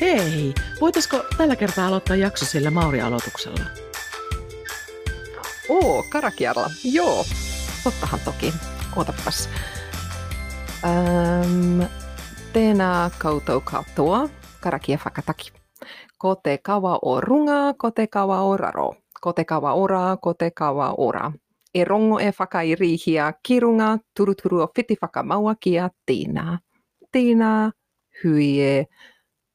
Hei, voitaisiko tällä kertaa aloittaa jakso sillä Mauri-aloituksella? Oo, Karakialla. Joo, tottahan toki. Ootapas. Ähm, tena koutou katoa, karakia fakataki. Kote kawa o runga, kote kawa o raro. Kote kawa ora, kote kawa ora. E rongo e riihia kirunga, turuturu o fiti fakamauakia tiina. Tiina, hye,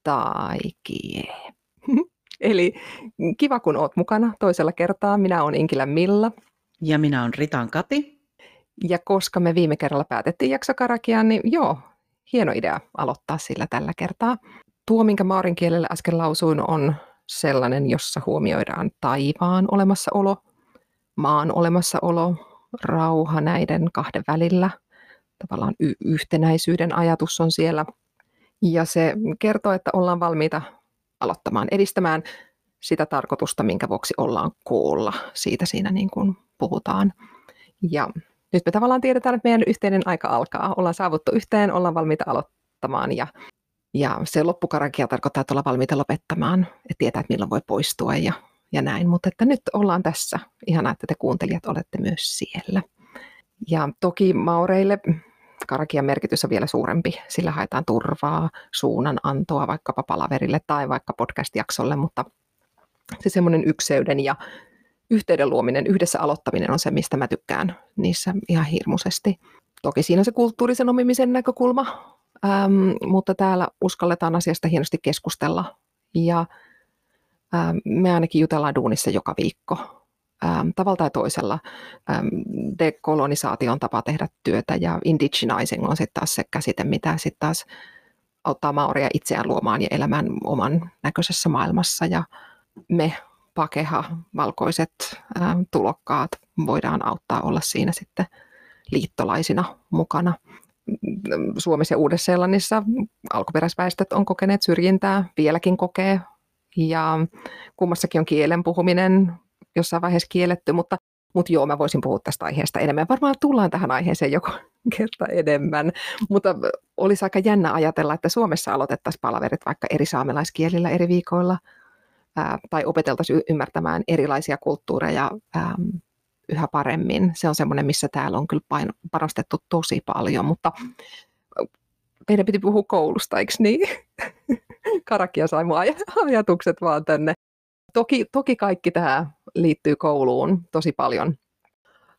taikie. Eli kiva kun oot mukana toisella kertaa. Minä olen Inkilän Milla. Ja minä olen Ritan Kati. Ja koska me viime kerralla päätettiin jaksokarakia, niin joo, hieno idea aloittaa sillä tällä kertaa. Tuo, minkä maarin kielellä äsken lausuin, on sellainen, jossa huomioidaan taivaan olemassaolo, maan olemassaolo, rauha näiden kahden välillä. Tavallaan y- yhtenäisyyden ajatus on siellä. Ja se kertoo, että ollaan valmiita aloittamaan, edistämään sitä tarkoitusta, minkä vuoksi ollaan koolla. Siitä siinä niin kuin puhutaan. Ja nyt me tavallaan tiedetään, että meidän yhteinen aika alkaa. Ollaan saavuttu yhteen, ollaan valmiita aloittamaan ja, ja se loppukarakia tarkoittaa, että ollaan valmiita lopettamaan, että tietää, että milloin voi poistua ja, ja näin. Mutta että nyt ollaan tässä. Ihanaa, että te kuuntelijat olette myös siellä. Ja toki maureille karakian merkitys on vielä suurempi. Sillä haetaan turvaa, suunnan antoa vaikkapa palaverille tai vaikka podcast-jaksolle, mutta se semmoinen ykseyden ja yhteyden luominen, yhdessä aloittaminen on se, mistä mä tykkään niissä ihan hirmuisesti. Toki siinä on se kulttuurisen omimisen näkökulma, ähm, mutta täällä uskalletaan asiasta hienosti keskustella. Ja ähm, me ainakin jutellaan duunissa joka viikko ähm, tavalla tai toisella. Ähm, dekolonisaatio on tapa tehdä työtä ja indigenizing on sitten taas se käsite, mitä sitten taas auttaa maoria itseään luomaan ja elämään oman näköisessä maailmassa. Ja me pakeha, valkoiset ähm, tulokkaat voidaan auttaa olla siinä sitten liittolaisina mukana. Suomessa ja Uudessa-Seelannissa alkuperäisväestöt on kokeneet syrjintää, vieläkin kokee, ja kummassakin on kielen puhuminen jossain vaiheessa kielletty, mutta, mutta joo, mä voisin puhua tästä aiheesta enemmän. Varmaan tullaan tähän aiheeseen joku kerta enemmän, mutta olisi aika jännä ajatella, että Suomessa aloitettaisiin palaverit vaikka eri saamelaiskielillä eri viikoilla, ää, tai opeteltaisiin ymmärtämään erilaisia kulttuureja ää, yhä paremmin. Se on semmoinen, missä täällä on kyllä paino, panostettu tosi paljon, mutta meidän piti puhua koulusta, eikö niin? Karakia sai mun ajatukset vaan tänne. Toki, toki kaikki tämä liittyy kouluun tosi paljon.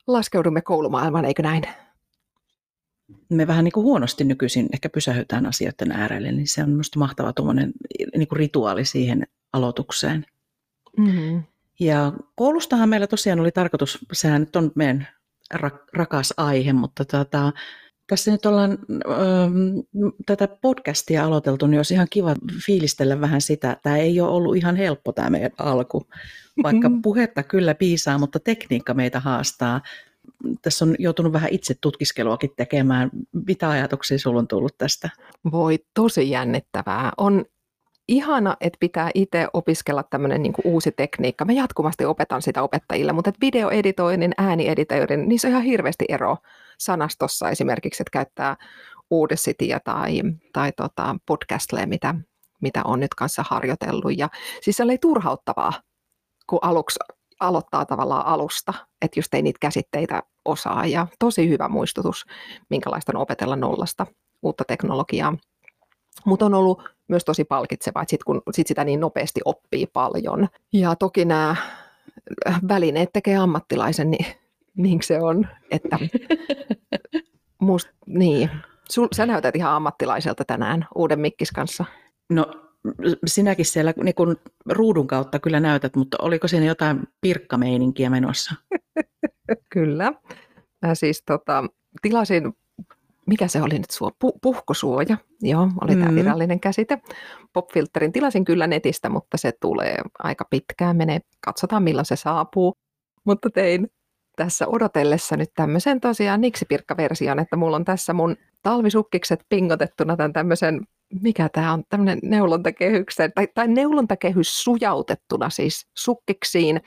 Laskeudumme koulumaailmaan, eikö näin? Me vähän niin kuin huonosti nykyisin ehkä pysähytään asioiden äärelle, niin se on minusta mahtava tuommoinen niin kuin rituaali siihen aloitukseen. Mm-hmm. Ja koulustahan meillä tosiaan oli tarkoitus, sehän nyt on meidän rakas aihe, mutta tota, tässä nyt ollaan ähm, tätä podcastia aloiteltu, niin olisi ihan kiva fiilistellä vähän sitä. Tämä ei ole ollut ihan helppo tämä meidän alku, vaikka puhetta kyllä piisaa, mutta tekniikka meitä haastaa. Tässä on joutunut vähän itse tutkiskeluakin tekemään. Mitä ajatuksia sinulla on tullut tästä? Voi, tosi jännittävää. On ihana, että pitää itse opiskella tämmöinen niin uusi tekniikka. Mä jatkuvasti opetan sitä opettajille, mutta videoeditoinnin, äänieditoinnin, niissä on ihan hirveästi ero sanastossa esimerkiksi, että käyttää Audacityä tai, tai tota podcastleja, mitä, mitä on nyt kanssa harjoitellut. Ja siis se oli turhauttavaa, kun aluksi aloittaa tavallaan alusta, että just ei niitä käsitteitä osaa. Ja tosi hyvä muistutus, minkälaista on opetella nollasta uutta teknologiaa. Mutta on ollut myös tosi palkitsevaa, että sit kun sit sitä niin nopeasti oppii paljon. Ja toki nämä välineet tekee ammattilaisen, niin niin se on. Että must, niin. Sul, sä näytät ihan ammattilaiselta tänään uuden mikkis kanssa. No sinäkin siellä niin kun ruudun kautta kyllä näytät, mutta oliko siinä jotain pirkkameininkiä menossa? kyllä. Mä siis tota, tilasin, mikä se oli nyt suo, Pu- puhkosuoja, joo, oli mm-hmm. tämä virallinen käsite. Popfilterin tilasin kyllä netistä, mutta se tulee aika pitkään, menee, katsotaan milloin se saapuu. Mutta tein tässä odotellessa nyt tämmöisen tosiaan niksipirkkaversion, että mulla on tässä mun talvisukkikset pingotettuna tämän tämmöisen, mikä tämä on, tämmöinen neulontakehyksen, tai, tai neulontakehys sujautettuna siis sukkiksiin.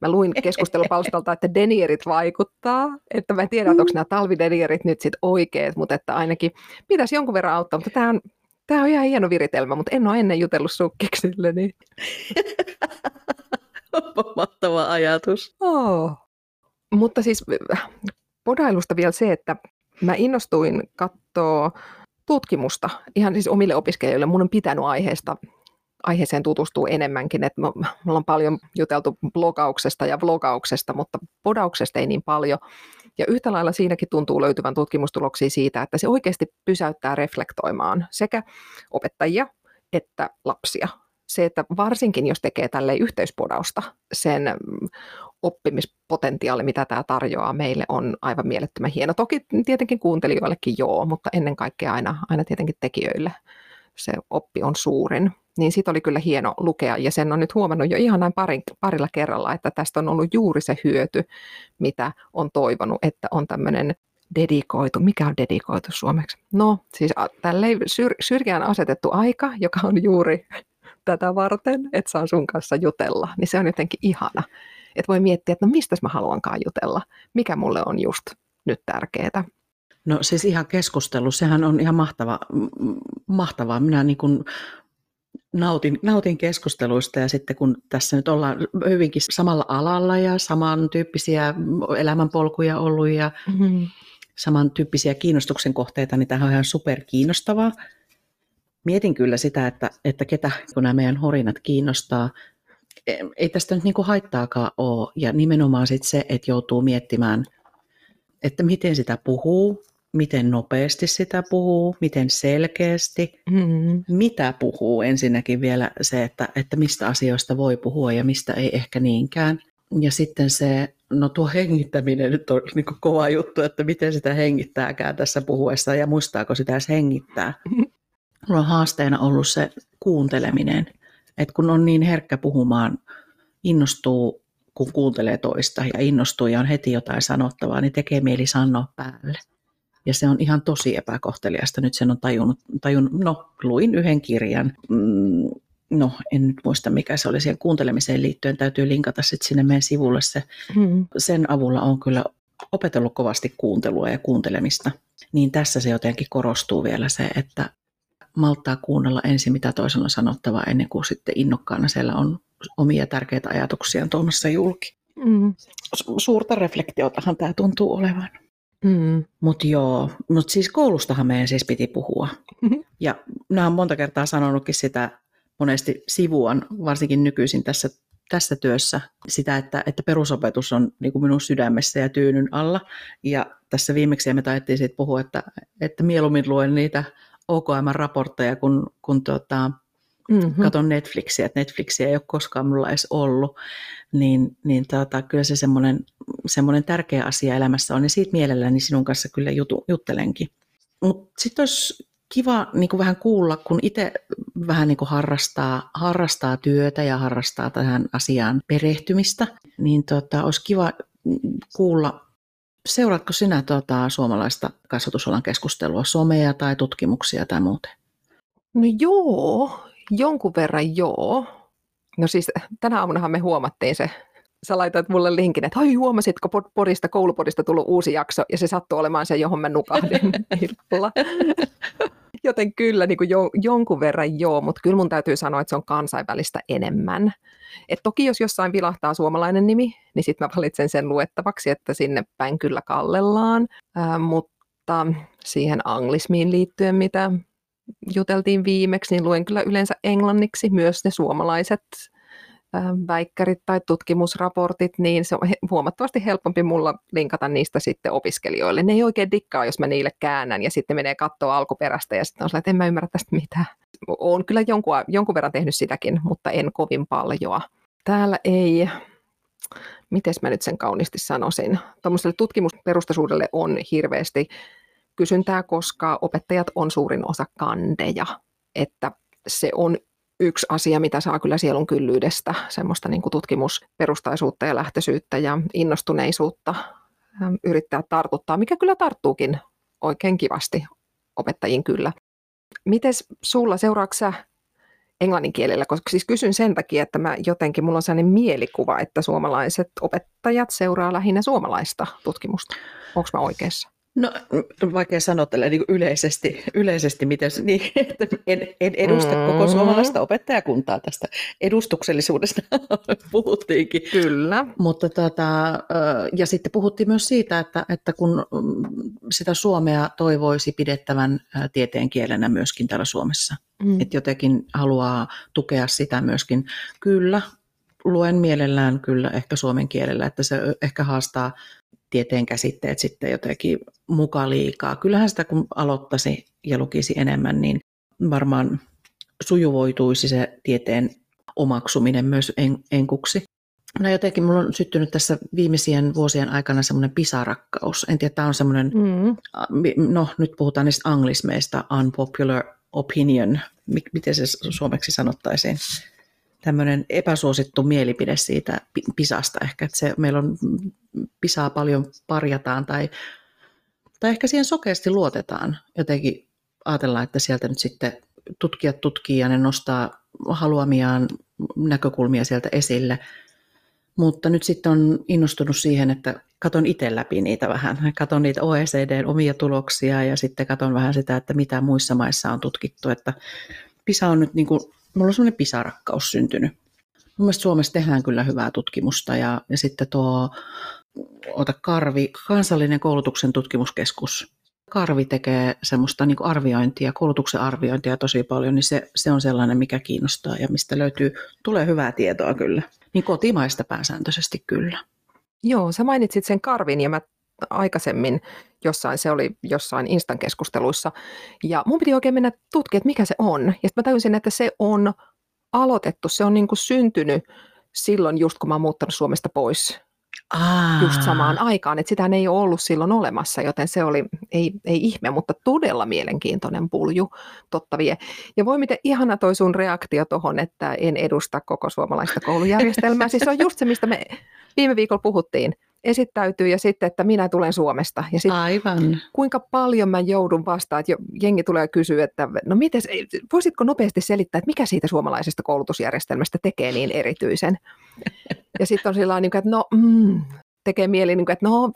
Mä luin keskustelupalstalta, että denierit vaikuttaa, että mä en tiedä, onko nämä talvidenierit nyt sitten oikeat, mutta että ainakin pitäisi jonkun verran auttaa, mutta tämä on Tämä on ihan hieno viritelmä, mutta en ole ennen jutellut sukkiksille. Niin. Mahtava ajatus. Oh. Mutta siis podailusta vielä se, että mä innostuin katsoa tutkimusta ihan siis omille opiskelijoille. Mun on pitänyt aiheesta aiheeseen tutustua enemmänkin. että me ollaan paljon juteltu blogauksesta ja vlogauksesta, mutta podauksesta ei niin paljon. Ja yhtä lailla siinäkin tuntuu löytyvän tutkimustuloksia siitä, että se oikeasti pysäyttää reflektoimaan sekä opettajia että lapsia. Se, että varsinkin jos tekee tälle yhteispodausta, sen oppimispotentiaali, mitä tämä tarjoaa meille, on aivan mielettömän hieno. Toki tietenkin kuuntelijoillekin joo, mutta ennen kaikkea aina, aina tietenkin tekijöille se oppi on suurin niin siitä oli kyllä hieno lukea ja sen on nyt huomannut jo ihan näin parin, parilla kerralla, että tästä on ollut juuri se hyöty, mitä on toivonut, että on tämmöinen dedikoitu. Mikä on dedikoitu suomeksi? No, siis tälle syr- syrjään asetettu aika, joka on juuri tätä varten, että saa sun kanssa jutella, niin se on jotenkin ihana. Että voi miettiä, että no mistä mä haluankaan jutella, mikä mulle on just nyt tärkeää. No siis ihan keskustelu, sehän on ihan mahtava, mahtavaa. Minä niin kuin nautin, nautin keskusteluista ja sitten kun tässä nyt ollaan hyvinkin samalla alalla ja samantyyppisiä elämänpolkuja ollut ja mm-hmm. samantyyppisiä kiinnostuksen kohteita, niin tämä on ihan superkiinnostavaa. Mietin kyllä sitä, että, että ketä kun nämä meidän horinat kiinnostaa. Ei tästä nyt niinku haittaakaan ole ja nimenomaan sit se, että joutuu miettimään, että miten sitä puhuu, miten nopeasti sitä puhuu, miten selkeästi, mm-hmm. mitä puhuu ensinnäkin vielä se, että, että mistä asioista voi puhua ja mistä ei ehkä niinkään. Ja sitten se, no tuo hengittäminen nyt on niin kova juttu, että miten sitä hengittääkään tässä puhuessa ja muistaako sitä edes hengittää. Mulla on haasteena ollut se kuunteleminen, että kun on niin herkkä puhumaan, innostuu kun kuuntelee toista ja innostuu ja on heti jotain sanottavaa, niin tekee mieli sanoa päälle. Ja se on ihan tosi epäkohteliasta. Nyt sen on tajunnut, tajunnut no luin yhden kirjan, mm, no en nyt muista mikä se oli siihen kuuntelemiseen liittyen, täytyy linkata sitten sinne meidän sivulle se. Hmm. Sen avulla on kyllä opetellut kovasti kuuntelua ja kuuntelemista. Niin tässä se jotenkin korostuu vielä se, että malttaa kuunnella ensin mitä toisella on sanottavaa ennen kuin sitten innokkaana siellä on omia tärkeitä ajatuksia tuomassa julki. Mm. Suurta reflektiotahan tämä tuntuu olevan. Mm. Mutta joo, mutta siis koulustahan meidän siis piti puhua. Mm-hmm. Ja nämä on monta kertaa sanonutkin sitä, monesti sivuan, varsinkin nykyisin tässä, tässä työssä, sitä, että, että perusopetus on niin kuin minun sydämessä ja tyynyn alla. Ja tässä viimeksi me taidettiin siitä puhua, että, että mieluummin luen niitä OKM-raportteja, kun, kun tuota, mm-hmm. katon Netflixiä, että Netflixiä ei ole koskaan mulla edes ollut, niin, niin tota, kyllä se semmoinen, semmoinen tärkeä asia elämässä on, ja siitä mielelläni sinun kanssa kyllä jutu, juttelenkin. Mutta sitten olisi kiva niin kuin vähän kuulla, kun itse vähän niin kuin harrastaa, harrastaa työtä ja harrastaa tähän asiaan perehtymistä, niin tota, olisi kiva kuulla, seuraatko sinä tota, suomalaista kasvatusalan keskustelua, somea tai tutkimuksia tai muuten? No joo, Jonkun verran joo. No siis tänä aamunahan me huomattiin se, sä laitoit mulle linkin, että hei huomasitko podista, koulupodista tullut uusi jakso, ja se sattui olemaan se, johon mä nukahdin illalla. Joten kyllä niin kuin jo, jonkun verran joo, mutta kyllä mun täytyy sanoa, että se on kansainvälistä enemmän. Et toki jos jossain vilahtaa suomalainen nimi, niin sitten mä valitsen sen luettavaksi, että sinne päin kyllä kallellaan. Äh, mutta siihen anglismiin liittyen, mitä juteltiin viimeksi, niin luen kyllä yleensä englanniksi myös ne suomalaiset väikkärit tai tutkimusraportit, niin se on huomattavasti helpompi mulla linkata niistä sitten opiskelijoille. Ne ei oikein dikkaa, jos mä niille käännän ja sitten menee katsoa alkuperäistä ja sitten on että en mä ymmärrä tästä mitään. Olen kyllä jonkun, jonkun verran tehnyt sitäkin, mutta en kovin paljon. Täällä ei, miten mä nyt sen kauniisti sanoisin, tuommoiselle tutkimusperustaisuudelle on hirveästi kysyntää, koska opettajat on suurin osa kandeja, että se on yksi asia, mitä saa kyllä sielun kyllyydestä, semmoista niin kuin tutkimusperustaisuutta ja lähtöisyyttä ja innostuneisuutta ähm, yrittää tartuttaa, mikä kyllä tarttuukin oikein kivasti opettajiin kyllä. Mites sulla seuraaksa englannin kielellä, koska siis kysyn sen takia, että mä jotenkin, mulla on sellainen mielikuva, että suomalaiset opettajat seuraa lähinnä suomalaista tutkimusta. Onko mä oikeassa? No vaikea sanoa tällä niin yleisesti, yleisesti miten, niin, että en, en edusta mm. koko suomalaista opettajakuntaa tästä edustuksellisuudesta puhuttiinkin. Kyllä. Mutta tota, ja sitten puhuttiin myös siitä, että, että kun sitä suomea toivoisi pidettävän tieteen kielenä myöskin täällä Suomessa, mm. että jotenkin haluaa tukea sitä myöskin. Kyllä, luen mielellään kyllä ehkä suomen kielellä, että se ehkä haastaa tieteen käsitteet sitten jotenkin muka liikaa. Kyllähän sitä kun aloittaisi ja lukisi enemmän, niin varmaan sujuvoituisi se tieteen omaksuminen myös en, enkuksi. No jotenkin mulla on syttynyt tässä viimeisien vuosien aikana semmoinen pisarakkaus. En tiedä, tämä on semmoinen, mm. no nyt puhutaan niistä anglismeista, unpopular opinion, miten se suomeksi sanottaisiin tämmöinen epäsuosittu mielipide siitä pisasta ehkä, että se, meillä on pisaa paljon parjataan tai, tai ehkä siihen sokeasti luotetaan. Jotenkin ajatellaan, että sieltä nyt sitten tutkijat tutkii ja ne nostaa haluamiaan näkökulmia sieltä esille. Mutta nyt sitten on innostunut siihen, että katon itse läpi niitä vähän. Katon niitä OECDn omia tuloksia ja sitten katon vähän sitä, että mitä muissa maissa on tutkittu. Että PISA on nyt niin kuin mulla on semmoinen pisarakkaus syntynyt. Mun mielestä Suomessa tehdään kyllä hyvää tutkimusta ja, ja sitten tuo, ota Karvi, kansallinen koulutuksen tutkimuskeskus. Karvi tekee semmoista niin arviointia, koulutuksen arviointia tosi paljon, niin se, se on sellainen, mikä kiinnostaa ja mistä löytyy, tulee hyvää tietoa kyllä. Niin kotimaista pääsääntöisesti kyllä. Joo, sä mainitsit sen Karvin ja mä aikaisemmin jossain, se oli jossain Instan keskusteluissa. Ja mun piti oikein mennä tutkimaan, että mikä se on. Ja sitten mä tajusin, että se on aloitettu, se on niin kuin syntynyt silloin just kun mä oon muuttanut Suomesta pois Aa. just samaan aikaan, että sitä ei ole ollut silloin olemassa, joten se oli, ei, ei ihme, mutta todella mielenkiintoinen pulju, totta vie. Ja voi miten ihana toi sun reaktio tuohon, että en edusta koko suomalaista koulujärjestelmää, siis se on just se, mistä me viime viikolla puhuttiin, esittäytyy ja sitten, että minä tulen Suomesta. Ja sitten, Aivan. Kuinka paljon mä joudun vastaan, että jengi tulee kysyä, että no miten, voisitko nopeasti selittää, että mikä siitä suomalaisesta koulutusjärjestelmästä tekee niin erityisen? Ja sitten on sillä tavalla, että no mm, tekee mieli, niin että no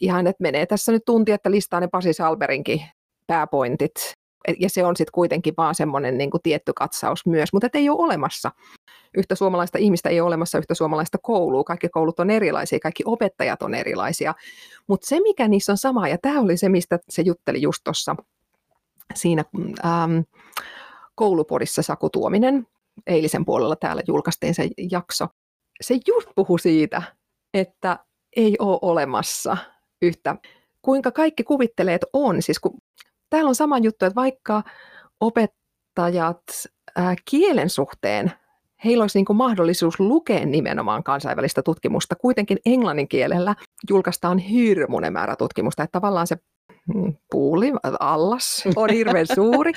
ihan, että menee tässä nyt tunti, että listaa ne Pasi Salberinkin pääpointit. Ja se on sitten kuitenkin vaan semmoinen niin tietty katsaus myös, mutta ei ole olemassa yhtä suomalaista ihmistä ei ole olemassa yhtä suomalaista koulua. Kaikki koulut on erilaisia, kaikki opettajat on erilaisia. Mutta se, mikä niissä on sama, ja tämä oli se, mistä se jutteli just tuossa siinä ähm, koulupodissa Saku Tuominen, eilisen puolella täällä julkaistiin se jakso. Se just puhui siitä, että ei ole olemassa yhtä, kuinka kaikki kuvittelee, että on. Siis kun, täällä on sama juttu, että vaikka opettajat ää, kielen suhteen heillä olisi niin kuin mahdollisuus lukea nimenomaan kansainvälistä tutkimusta. Kuitenkin englannin kielellä julkaistaan hirmuinen määrä tutkimusta, että tavallaan se mm, puuli, allas on hirveän suuri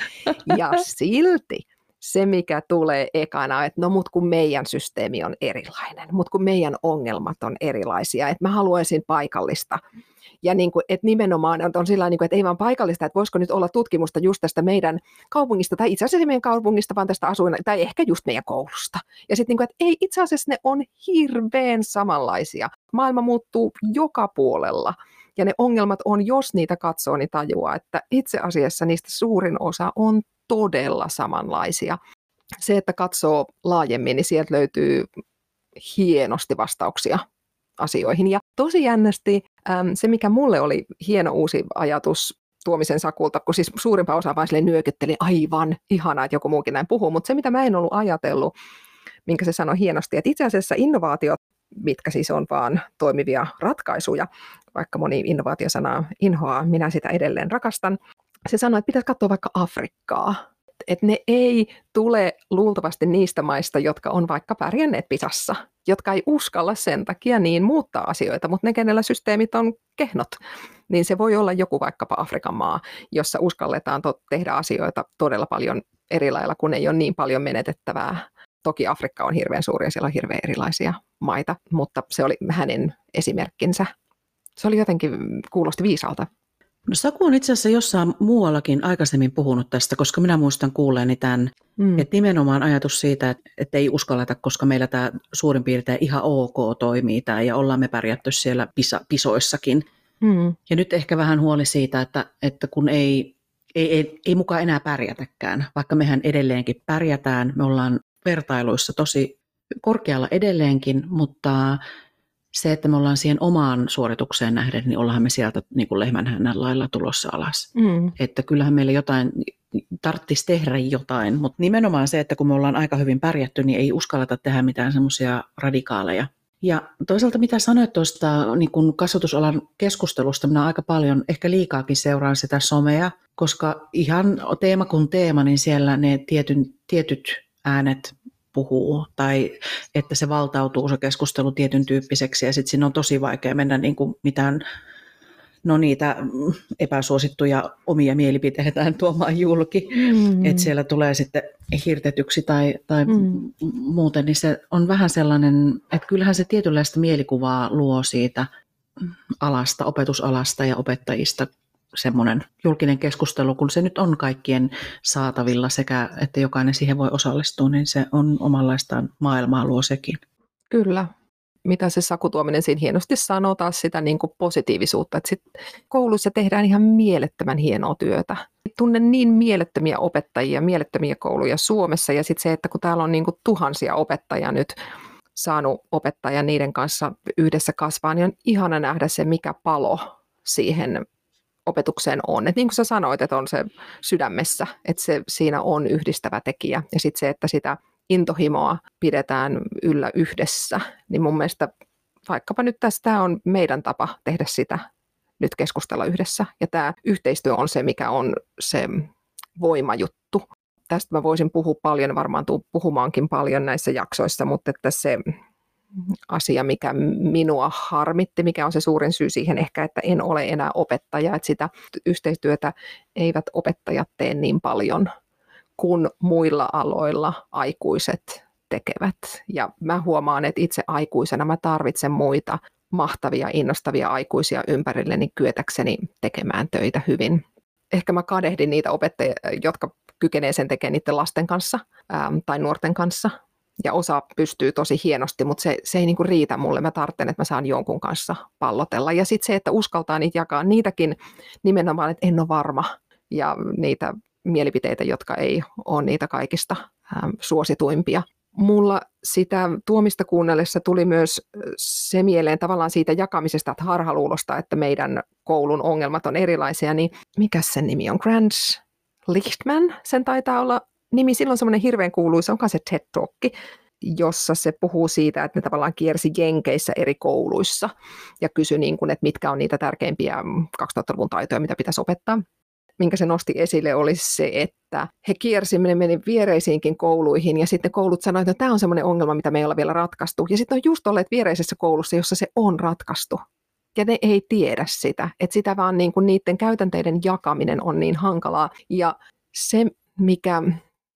ja silti se, mikä tulee ekana, että no mut kun meidän systeemi on erilainen, mut kun meidän ongelmat on erilaisia, että mä haluaisin paikallista ja niin kuin, että nimenomaan on sillä niin että ei vaan paikallista, että voisiko nyt olla tutkimusta just tästä meidän kaupungista, tai itse asiassa meidän kaupungista, vaan tästä asuina, tai ehkä just meidän koulusta. Ja sitten, niin kuin, että ei, itse asiassa ne on hirveän samanlaisia. Maailma muuttuu joka puolella. Ja ne ongelmat on, jos niitä katsoo, niin tajuaa, että itse asiassa niistä suurin osa on todella samanlaisia. Se, että katsoo laajemmin, niin sieltä löytyy hienosti vastauksia asioihin. Ja tosi jännästi äm, se, mikä mulle oli hieno uusi ajatus tuomisen sakulta, kun siis suurimpaa osa vaan sille nyökytteli, aivan ihanaa, että joku muukin näin puhuu, mutta se, mitä mä en ollut ajatellut, minkä se sanoi hienosti, että itse asiassa innovaatiot, mitkä siis on vaan toimivia ratkaisuja, vaikka moni innovaatiosanaa inhoaa, minä sitä edelleen rakastan, se sanoi, että pitäisi katsoa vaikka Afrikkaa, että ne ei tule luultavasti niistä maista, jotka on vaikka pärjänneet pisassa, jotka ei uskalla sen takia niin muuttaa asioita, mutta ne, kenellä systeemit on kehnot, niin se voi olla joku vaikkapa Afrikan maa, jossa uskalletaan to- tehdä asioita todella paljon eri lailla, kun ei ole niin paljon menetettävää. Toki Afrikka on hirveän suuri ja siellä on hirveän erilaisia maita, mutta se oli hänen esimerkkinsä. Se oli jotenkin, kuulosti viisalta. No Saku on itse asiassa jossain muuallakin aikaisemmin puhunut tästä, koska minä muistan kuulleeni tämän, mm. että nimenomaan ajatus siitä, että, ei uskalleta, koska meillä tämä suurin piirtein ihan ok toimii tämä ja ollaan me pärjätty siellä pisa, pisoissakin, Mm. Ja nyt ehkä vähän huoli siitä, että, että kun ei, ei, ei, ei mukaan enää pärjätäkään, vaikka mehän edelleenkin pärjätään, me ollaan vertailuissa tosi korkealla edelleenkin, mutta se, että me ollaan siihen omaan suoritukseen nähden, niin ollaan me sieltä niin kuin lehmänhännän lailla tulossa alas. Mm. Että kyllähän meillä jotain, tarttisi tehdä jotain, mutta nimenomaan se, että kun me ollaan aika hyvin pärjätty, niin ei uskalleta tehdä mitään semmoisia radikaaleja. Ja toisaalta mitä sanoit tuosta niin kun kasvatusalan keskustelusta, minä aika paljon, ehkä liikaakin seuraan sitä somea, koska ihan teema kuin teema, niin siellä ne tietyn, tietyt äänet puhuu tai että se valtautuu se keskustelu tietyn tyyppiseksi ja sitten siinä on tosi vaikea mennä niin kuin mitään no niitä epäsuosittuja omia mielipiteitään tuomaan julki, mm. että siellä tulee sitten hirtetyksi tai, tai mm. muuten, niin se on vähän sellainen, että kyllähän se tietynlaista mielikuvaa luo siitä alasta, opetusalasta ja opettajista semmoinen julkinen keskustelu, kun se nyt on kaikkien saatavilla sekä, että jokainen siihen voi osallistua, niin se on omanlaistaan maailmaa luo sekin. Kyllä. Mitä se sakutuominen siinä hienosti sanoo taas sitä niin kuin positiivisuutta, että sit kouluissa tehdään ihan mielettömän hienoa työtä. Tunnen niin mielettömiä opettajia, mielettömiä kouluja Suomessa ja sitten se, että kun täällä on niin kuin tuhansia opettajia nyt saanut opettaja niiden kanssa yhdessä kasvaa, niin on ihana nähdä se, mikä palo siihen opetukseen on. Et niin kuin sä sanoit, että on se sydämessä, että se siinä on yhdistävä tekijä. Ja sitten se, että sitä intohimoa pidetään yllä yhdessä, niin mun mielestä vaikkapa nyt tästä on meidän tapa tehdä sitä nyt keskustella yhdessä. Ja tämä yhteistyö on se, mikä on se voimajuttu. Tästä mä voisin puhua paljon, varmaan tuu puhumaankin paljon näissä jaksoissa, mutta että se asia, mikä minua harmitti, mikä on se suurin syy siihen ehkä, että en ole enää opettaja, että sitä yhteistyötä eivät opettajat tee niin paljon kuin muilla aloilla aikuiset tekevät. Ja mä huomaan, että itse aikuisena mä tarvitsen muita mahtavia, innostavia aikuisia ympärilleni kyetäkseni tekemään töitä hyvin. Ehkä mä kadehdin niitä opettajia, jotka kykenee sen tekemään niiden lasten kanssa ää, tai nuorten kanssa, ja osa pystyy tosi hienosti, mutta se, se ei niinku riitä mulle. Mä tarvitsen, että mä saan jonkun kanssa pallotella. Ja sitten se, että uskaltaa niitä jakaa, niitäkin nimenomaan, että en ole varma. Ja niitä mielipiteitä, jotka ei ole niitä kaikista ähm, suosituimpia. Mulla sitä tuomista kuunnellessa tuli myös se mieleen tavallaan siitä jakamisesta, että harhaluulosta, että meidän koulun ongelmat on erilaisia, niin mikä sen nimi on? Grants Lichtman, sen taitaa olla nimi silloin semmoinen hirveän kuuluisa, onkaan se TED Talk, jossa se puhuu siitä, että ne tavallaan kiersi Jenkeissä eri kouluissa ja kysyi, niin kuin, että mitkä on niitä tärkeimpiä 2000-luvun taitoja, mitä pitäisi opettaa. Minkä se nosti esille oli se, että he kiersi, ne meni viereisiinkin kouluihin ja sitten koulut sanoivat, että tämä on semmoinen ongelma, mitä me ei olla vielä ratkaistu. Ja sitten on just olleet viereisessä koulussa, jossa se on ratkaistu. Ja ne ei tiedä sitä, että sitä vaan niin kuin niiden käytänteiden jakaminen on niin hankalaa. Ja se, mikä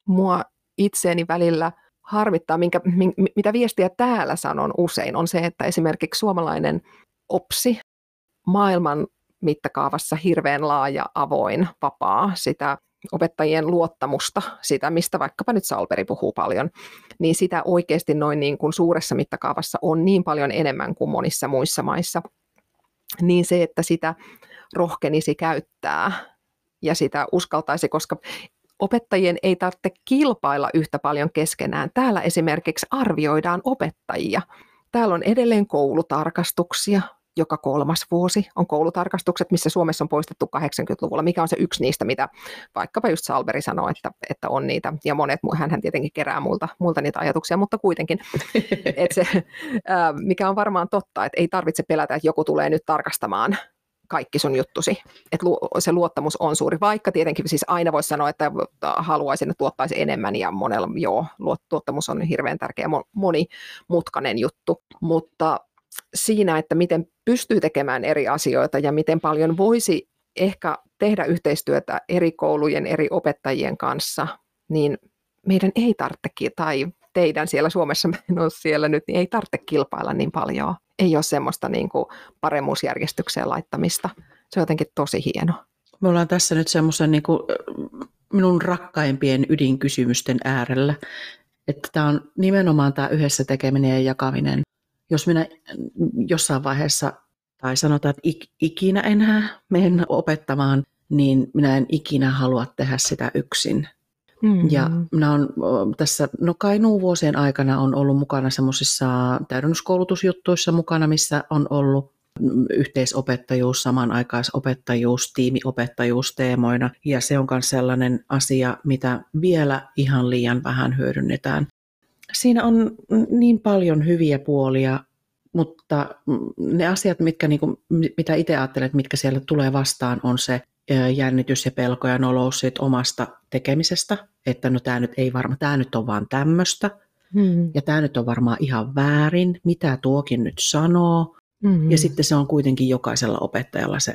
mua itseeni välillä harmittaa, minkä, mitä viestiä täällä sanon usein, on se, että esimerkiksi suomalainen OPSI, maailman mittakaavassa hirveän laaja, avoin, vapaa, sitä opettajien luottamusta, sitä mistä vaikkapa nyt Salperi puhuu paljon, niin sitä oikeasti noin niin kuin suuressa mittakaavassa on niin paljon enemmän kuin monissa muissa maissa. Niin se, että sitä rohkenisi käyttää ja sitä uskaltaisi, koska opettajien ei tarvitse kilpailla yhtä paljon keskenään. Täällä esimerkiksi arvioidaan opettajia. Täällä on edelleen koulutarkastuksia, joka kolmas vuosi on koulutarkastukset, missä Suomessa on poistettu 80-luvulla. Mikä on se yksi niistä, mitä vaikkapa just Salberi sanoi, että, että on niitä. Ja monet, hän tietenkin kerää multa, multa niitä ajatuksia, mutta kuitenkin. että se, mikä on varmaan totta, että ei tarvitse pelätä, että joku tulee nyt tarkastamaan kaikki sun juttusi. Että se luottamus on suuri, vaikka tietenkin siis aina voisi sanoa, että haluaisin, että tuottaisi enemmän ja monella, joo, luottamus on hirveän tärkeä, monimutkainen juttu, mutta siinä, että miten pystyy tekemään eri asioita ja miten paljon voisi ehkä tehdä yhteistyötä eri koulujen, eri opettajien kanssa, niin meidän ei tarvitse, tai teidän siellä Suomessa, en ole siellä nyt, niin ei tarvitse kilpailla niin paljon ei ole semmoista niin kuin paremmuusjärjestykseen laittamista. Se on jotenkin tosi hieno. Me ollaan tässä nyt semmoisen niin kuin minun rakkaimpien ydinkysymysten äärellä, että tämä on nimenomaan tämä yhdessä tekeminen ja jakaminen. Jos minä jossain vaiheessa tai sanotaan, että ik, ikinä enää mennä opettamaan, niin minä en ikinä halua tehdä sitä yksin. Mm-hmm. Ja minä olen tässä, no Kainuun vuosien aikana on ollut mukana semmoisissa täydennyskoulutusjuttuissa mukana, missä on ollut yhteisopettajuus, samanaikaisopettajuus, tiimiopettajuus teemoina. Ja se on myös sellainen asia, mitä vielä ihan liian vähän hyödynnetään. Siinä on niin paljon hyviä puolia, mutta ne asiat, mitkä, niin mitä itse ajattelen, mitkä siellä tulee vastaan, on se jännitys ja pelko ja nolous siitä omasta tekemisestä, että no tämä nyt ei varma, tämä nyt on vaan tämmöistä, hmm. ja tämä nyt on varmaan ihan väärin, mitä tuokin nyt sanoo, hmm Ja sitten se on kuitenkin jokaisella opettajalla se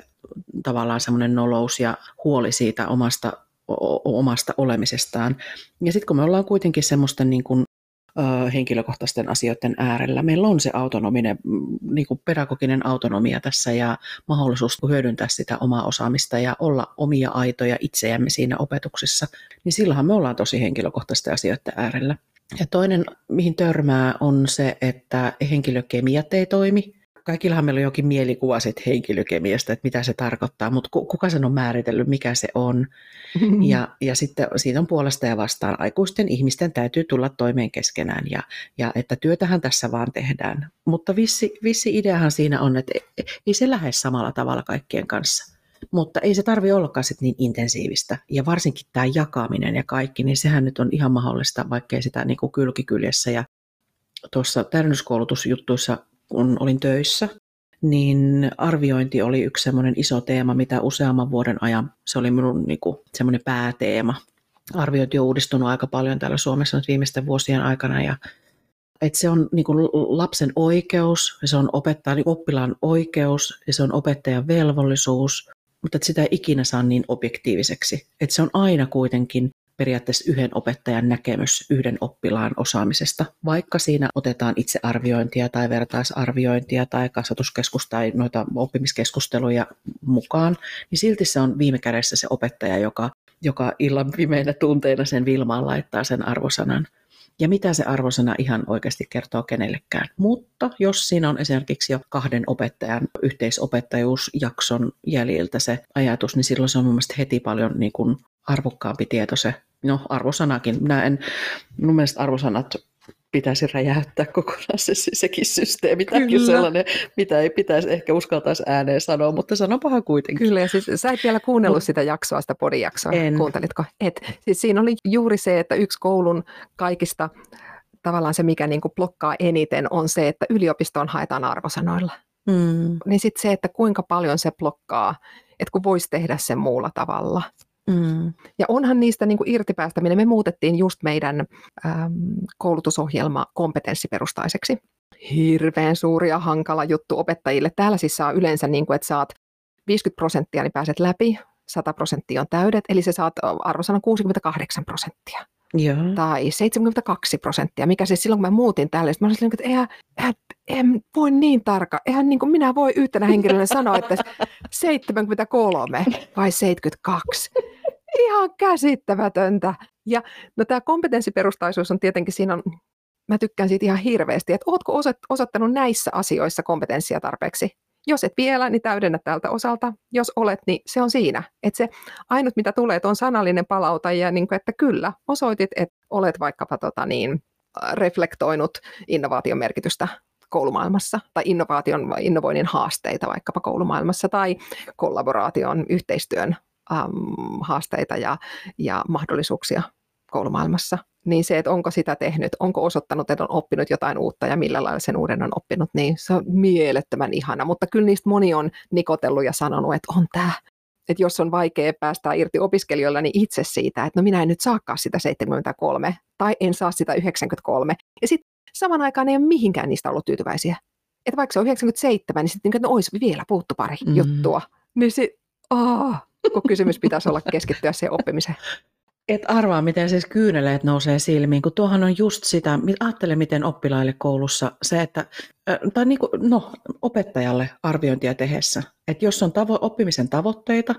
tavallaan semmoinen nolous ja huoli siitä omasta, o- omasta olemisestaan. Ja sitten kun me ollaan kuitenkin semmoista niin kuin henkilökohtaisten asioiden äärellä. Meillä on se autonominen, niin kuin pedagoginen autonomia tässä ja mahdollisuus hyödyntää sitä omaa osaamista ja olla omia aitoja itseämme siinä opetuksessa, niin silloinhan me ollaan tosi henkilökohtaisten asioiden äärellä. Ja toinen, mihin törmää, on se, että henkilökemiat ei toimi kaikillahan meillä on jokin mielikuva sit henkilökemiasta, että mitä se tarkoittaa, mutta kuka sen on määritellyt, mikä se on. Ja, ja sitten siitä on puolesta ja vastaan. Aikuisten ihmisten täytyy tulla toimeen keskenään ja, ja että työtähän tässä vaan tehdään. Mutta vissi, vissi ideahan siinä on, että ei se lähde samalla tavalla kaikkien kanssa. Mutta ei se tarvi ollakaan sit niin intensiivistä. Ja varsinkin tämä jakaminen ja kaikki, niin sehän nyt on ihan mahdollista, vaikkei sitä niin kuin kylkikyljessä ja tuossa täydennyskoulutusjuttuissa kun olin töissä, niin arviointi oli yksi semmoinen iso teema, mitä useamman vuoden ajan, se oli minun niin kuin, semmoinen pääteema. Arviointi on uudistunut aika paljon täällä Suomessa nyt viimeisten vuosien aikana ja että se on niin kuin lapsen oikeus, ja se on opettajan, niin oppilaan oikeus ja se on opettajan velvollisuus, mutta että sitä ei ikinä saa niin objektiiviseksi. Että se on aina kuitenkin periaatteessa yhden opettajan näkemys yhden oppilaan osaamisesta. Vaikka siinä otetaan itsearviointia tai vertaisarviointia tai kasvatuskeskus tai noita oppimiskeskusteluja mukaan, niin silti se on viime kädessä se opettaja, joka, joka illan pimeinä tunteina sen Vilmaan laittaa sen arvosanan. Ja mitä se arvosana ihan oikeasti kertoo kenellekään. Mutta jos siinä on esimerkiksi jo kahden opettajan yhteisopettajuusjakson jäljiltä se ajatus, niin silloin se on mun mielestä heti paljon niin kuin arvokkaampi tieto se, no arvosanakin. Minä en, mun mielestä arvosanat pitäisi räjäyttää kokonaan se, sekin systeemi. Tämäkin sellainen, mitä ei pitäisi ehkä uskaltaisi ääneen sanoa, mutta sanopahan kuitenkin. Kyllä, ja siis sä et vielä kuunnellut sitä jaksoa, sitä podijaksoa, en. kuuntelitko? Et. Siis siinä oli juuri se, että yksi koulun kaikista tavallaan se, mikä niin kuin blokkaa eniten, on se, että yliopistoon haetaan arvosanoilla. Mm. Niin sitten se, että kuinka paljon se blokkaa, että kun voisi tehdä sen muulla tavalla. Mm. Ja onhan niistä niin irtipäästäminen, me muutettiin just meidän äm, koulutusohjelma kompetenssiperustaiseksi. Hirveän suuri ja hankala juttu opettajille. Täällä siis saa yleensä, niin kuin, että saat 50 prosenttia, niin pääset läpi, 100 prosenttia on täydet, eli se saat arvosana 68 prosenttia. Joo. Tai 72 prosenttia, mikä siis silloin kun mä muutin tälle, mä olisin, että eihän, eihän, en voi niin tarkka, eihän niin kuin minä voi yhtenä henkilönä sanoa, että 73 vai 72. Ihan käsittämätöntä. Ja no tämä kompetenssiperustaisuus on tietenkin, siinä on, mä tykkään siitä ihan hirveästi, että ootko osoittanut näissä asioissa kompetenssia tarpeeksi? Jos et vielä, niin täydennä tältä osalta. Jos olet, niin se on siinä. Että se ainut, mitä tulee, on sanallinen palauta ja niin kuin, että kyllä, osoitit, että olet vaikkapa tota niin, reflektoinut innovaation merkitystä koulumaailmassa tai innovaation, innovoinnin haasteita vaikkapa koulumaailmassa tai kollaboraation, yhteistyön äm, haasteita ja, ja mahdollisuuksia koulumaailmassa, niin se, että onko sitä tehnyt, onko osoittanut, että on oppinut jotain uutta ja millä lailla sen uuden on oppinut, niin se on mielettömän ihana. Mutta kyllä niistä moni on nikotellut ja sanonut, että on tämä, että jos on vaikea päästä irti opiskelijoilla, niin itse siitä, että no minä en nyt saakaan sitä 73 tai en saa sitä 93. Ja sitten saman aikaan ei ole mihinkään niistä ollut tyytyväisiä. Että vaikka se on 97, niin sitten niin, no, olisi vielä puuttu pari mm. juttua. Niin se, oh, kun kysymys pitäisi olla keskittyä siihen oppimiseen. Et arvaa, miten siis kyyneleet nousee silmiin, kun tuohan on just sitä, ajattele miten oppilaille koulussa se, että, tai niin kuin, no, opettajalle arviointia tehdessä, että jos on tavo, oppimisen tavoitteita,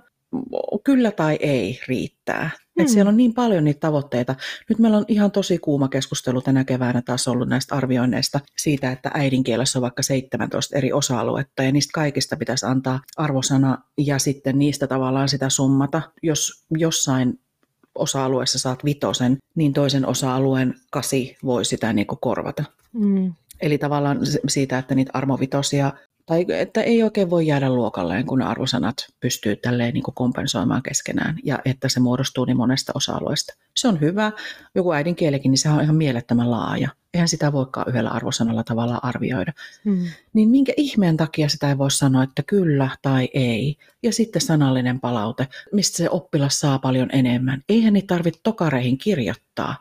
kyllä tai ei riittää. Hmm. Et siellä on niin paljon niitä tavoitteita. Nyt meillä on ihan tosi kuuma keskustelu tänä keväänä taas ollut näistä arvioinneista siitä, että äidinkielessä on vaikka 17 eri osa-aluetta ja niistä kaikista pitäisi antaa arvosana ja sitten niistä tavallaan sitä summata. Jos jossain osa-alueessa saat vitosen, niin toisen osa-alueen kasi voi sitä niin korvata. Hmm. Eli tavallaan siitä, että niitä armovitosia tai että ei oikein voi jäädä luokalleen, kun arvosanat pystyy tälleen niin kompensoimaan keskenään ja että se muodostuu niin monesta osa-alueesta. Se on hyvä. Joku äidinkielikin, niin se on ihan mielettömän laaja. Eihän sitä voikaan yhdellä arvosanalla tavalla arvioida. Hmm. Niin minkä ihmeen takia sitä ei voi sanoa, että kyllä tai ei. Ja sitten sanallinen palaute, mistä se oppilas saa paljon enemmän. Eihän niitä tarvitse tokareihin kirjoittaa,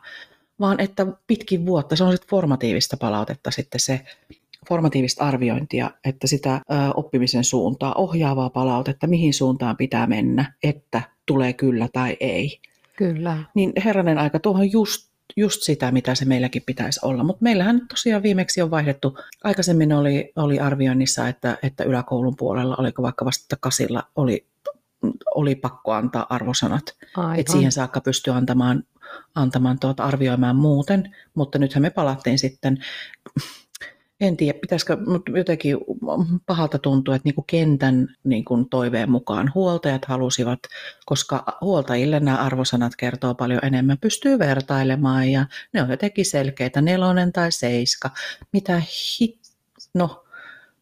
vaan että pitkin vuotta, se on sitten formatiivista palautetta sitten se formatiivista arviointia, että sitä oppimisen suuntaa, ohjaavaa palautetta, mihin suuntaan pitää mennä, että tulee kyllä tai ei. Kyllä. Niin herranen aika, tuohon just just sitä, mitä se meilläkin pitäisi olla. Mutta meillähän tosiaan viimeksi on vaihdettu, aikaisemmin oli, oli arvioinnissa, että, että yläkoulun puolella, oliko vaikka vasta kasilla, oli, oli pakko antaa arvosanat. Että siihen saakka pystyy antamaan, antamaan tuota, arvioimaan muuten, mutta nythän me palattiin sitten en tiedä, pitäisikö, mutta jotenkin pahalta tuntuu, että niin kuin kentän niin kuin toiveen mukaan huoltajat halusivat, koska huoltajille nämä arvosanat kertoo paljon enemmän, pystyy vertailemaan ja ne on jotenkin selkeitä, nelonen tai seiska, mitä hit, no,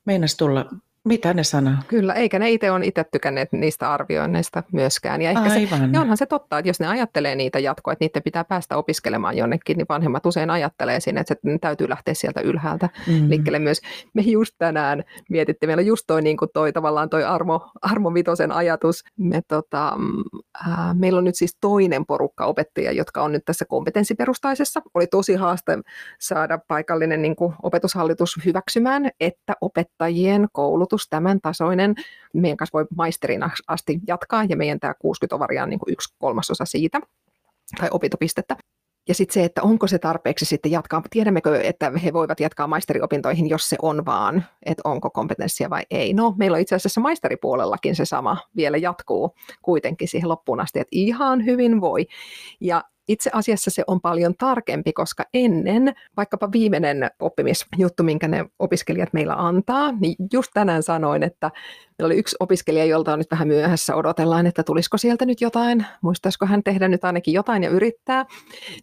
meinas tulla mitä ne sanoo? Kyllä, eikä ne itse ole itse tykänneet niistä arvioinneista myöskään. Ja, ehkä Aivan. Se, ja onhan se totta, että jos ne ajattelee niitä jatkoa, että niiden pitää päästä opiskelemaan jonnekin, niin vanhemmat usein ajattelee siinä, että se täytyy lähteä sieltä ylhäältä mm. liikkeelle myös. Me just tänään mietittiin, meillä just toi, niin kuin toi tavallaan toi Armo, Armo Vitosen ajatus. Me, tota, äh, meillä on nyt siis toinen porukka opettajia, jotka on nyt tässä kompetenssiperustaisessa. Oli tosi haaste saada paikallinen niin kuin opetushallitus hyväksymään, että opettajien koulut koulutus tämän tasoinen. Meidän kanssa voi maisterin asti jatkaa ja meidän tämä 60 ovaria on niin kuin yksi kolmasosa siitä tai opintopistettä. Ja sitten se, että onko se tarpeeksi sitten jatkaa, tiedämmekö, että he voivat jatkaa maisteriopintoihin, jos se on vaan, että onko kompetenssia vai ei. No, meillä on itse asiassa maisteripuolellakin se sama vielä jatkuu kuitenkin siihen loppuun asti, että ihan hyvin voi. Ja itse asiassa se on paljon tarkempi, koska ennen vaikkapa viimeinen oppimisjuttu, minkä ne opiskelijat meillä antaa, niin just tänään sanoin, että meillä oli yksi opiskelija, jolta on nyt vähän myöhässä, odotellaan, että tulisiko sieltä nyt jotain, muistaisiko hän tehdä nyt ainakin jotain ja yrittää,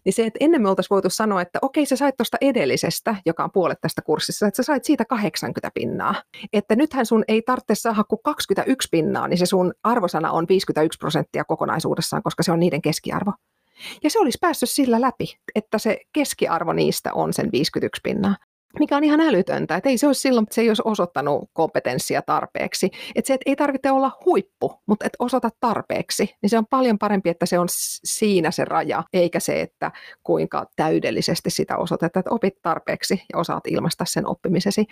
niin se, että ennen me oltaisiin voitu sanoa, että okei, sä sait tuosta edellisestä, joka on puolet tästä kurssissa, että sä sait siitä 80 pinnaa, että nythän sun ei tarvitse saada kuin 21 pinnaa, niin se sun arvosana on 51 prosenttia kokonaisuudessaan, koska se on niiden keskiarvo. Ja se olisi päässyt sillä läpi, että se keskiarvo niistä on sen 51 pinnaa mikä on ihan älytöntä, että ei se olisi silloin, että se ei olisi osoittanut kompetenssia tarpeeksi. Että se, että ei tarvitse olla huippu, mutta että osoita tarpeeksi, niin se on paljon parempi, että se on siinä se raja, eikä se, että kuinka täydellisesti sitä osoitetaan, että opit tarpeeksi ja osaat ilmaista sen oppimisesi.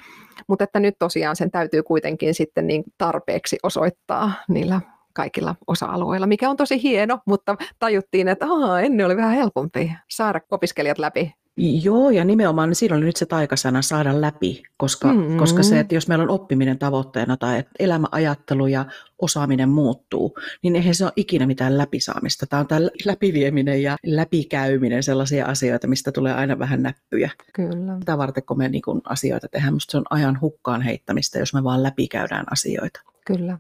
Mutta että nyt tosiaan sen täytyy kuitenkin sitten niin tarpeeksi osoittaa niillä kaikilla osa-alueilla, mikä on tosi hieno, mutta tajuttiin, että Aa, ennen oli vähän helpompi saada opiskelijat läpi Joo, ja nimenomaan siinä oli nyt se taikasana saada läpi, koska, mm-hmm. koska se, että jos meillä on oppiminen tavoitteena tai että elämäajattelu ja osaaminen muuttuu, niin eihän se ole ikinä mitään läpisaamista. Tämä on tämä läpivieminen ja läpikäyminen, sellaisia asioita, mistä tulee aina vähän näppyjä. Kyllä. Tätä varten, kun me niin kun asioita tehdään, minusta se on ajan hukkaan heittämistä, jos me vaan läpikäydään asioita. Kyllä.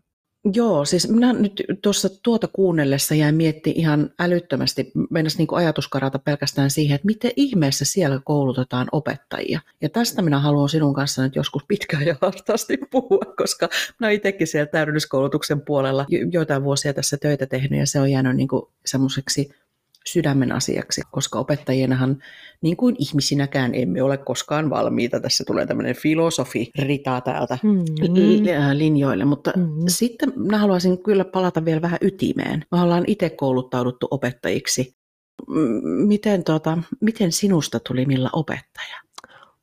Joo, siis minä nyt tuossa tuota kuunnellessa jäin miettimään ihan älyttömästi, mennäisi niin ajatuskarata pelkästään siihen, että miten ihmeessä siellä koulutetaan opettajia. Ja tästä minä haluan sinun kanssa nyt joskus pitkään ja hartaasti puhua, koska minä itsekin siellä täydennyskoulutuksen puolella joitain vuosia tässä töitä tehnyt ja se on jäänyt niin semmoiseksi sydämen asiaksi, koska opettajienahan, niin kuin ihmisinäkään, emme ole koskaan valmiita. Tässä tulee tämmöinen filosofi rita täältä mm-hmm. linjoille, mutta mm-hmm. sitten mä haluaisin kyllä palata vielä vähän ytimeen. Me ollaan itse kouluttauduttu opettajiksi. Miten, tota, miten sinusta tuli millä opettaja?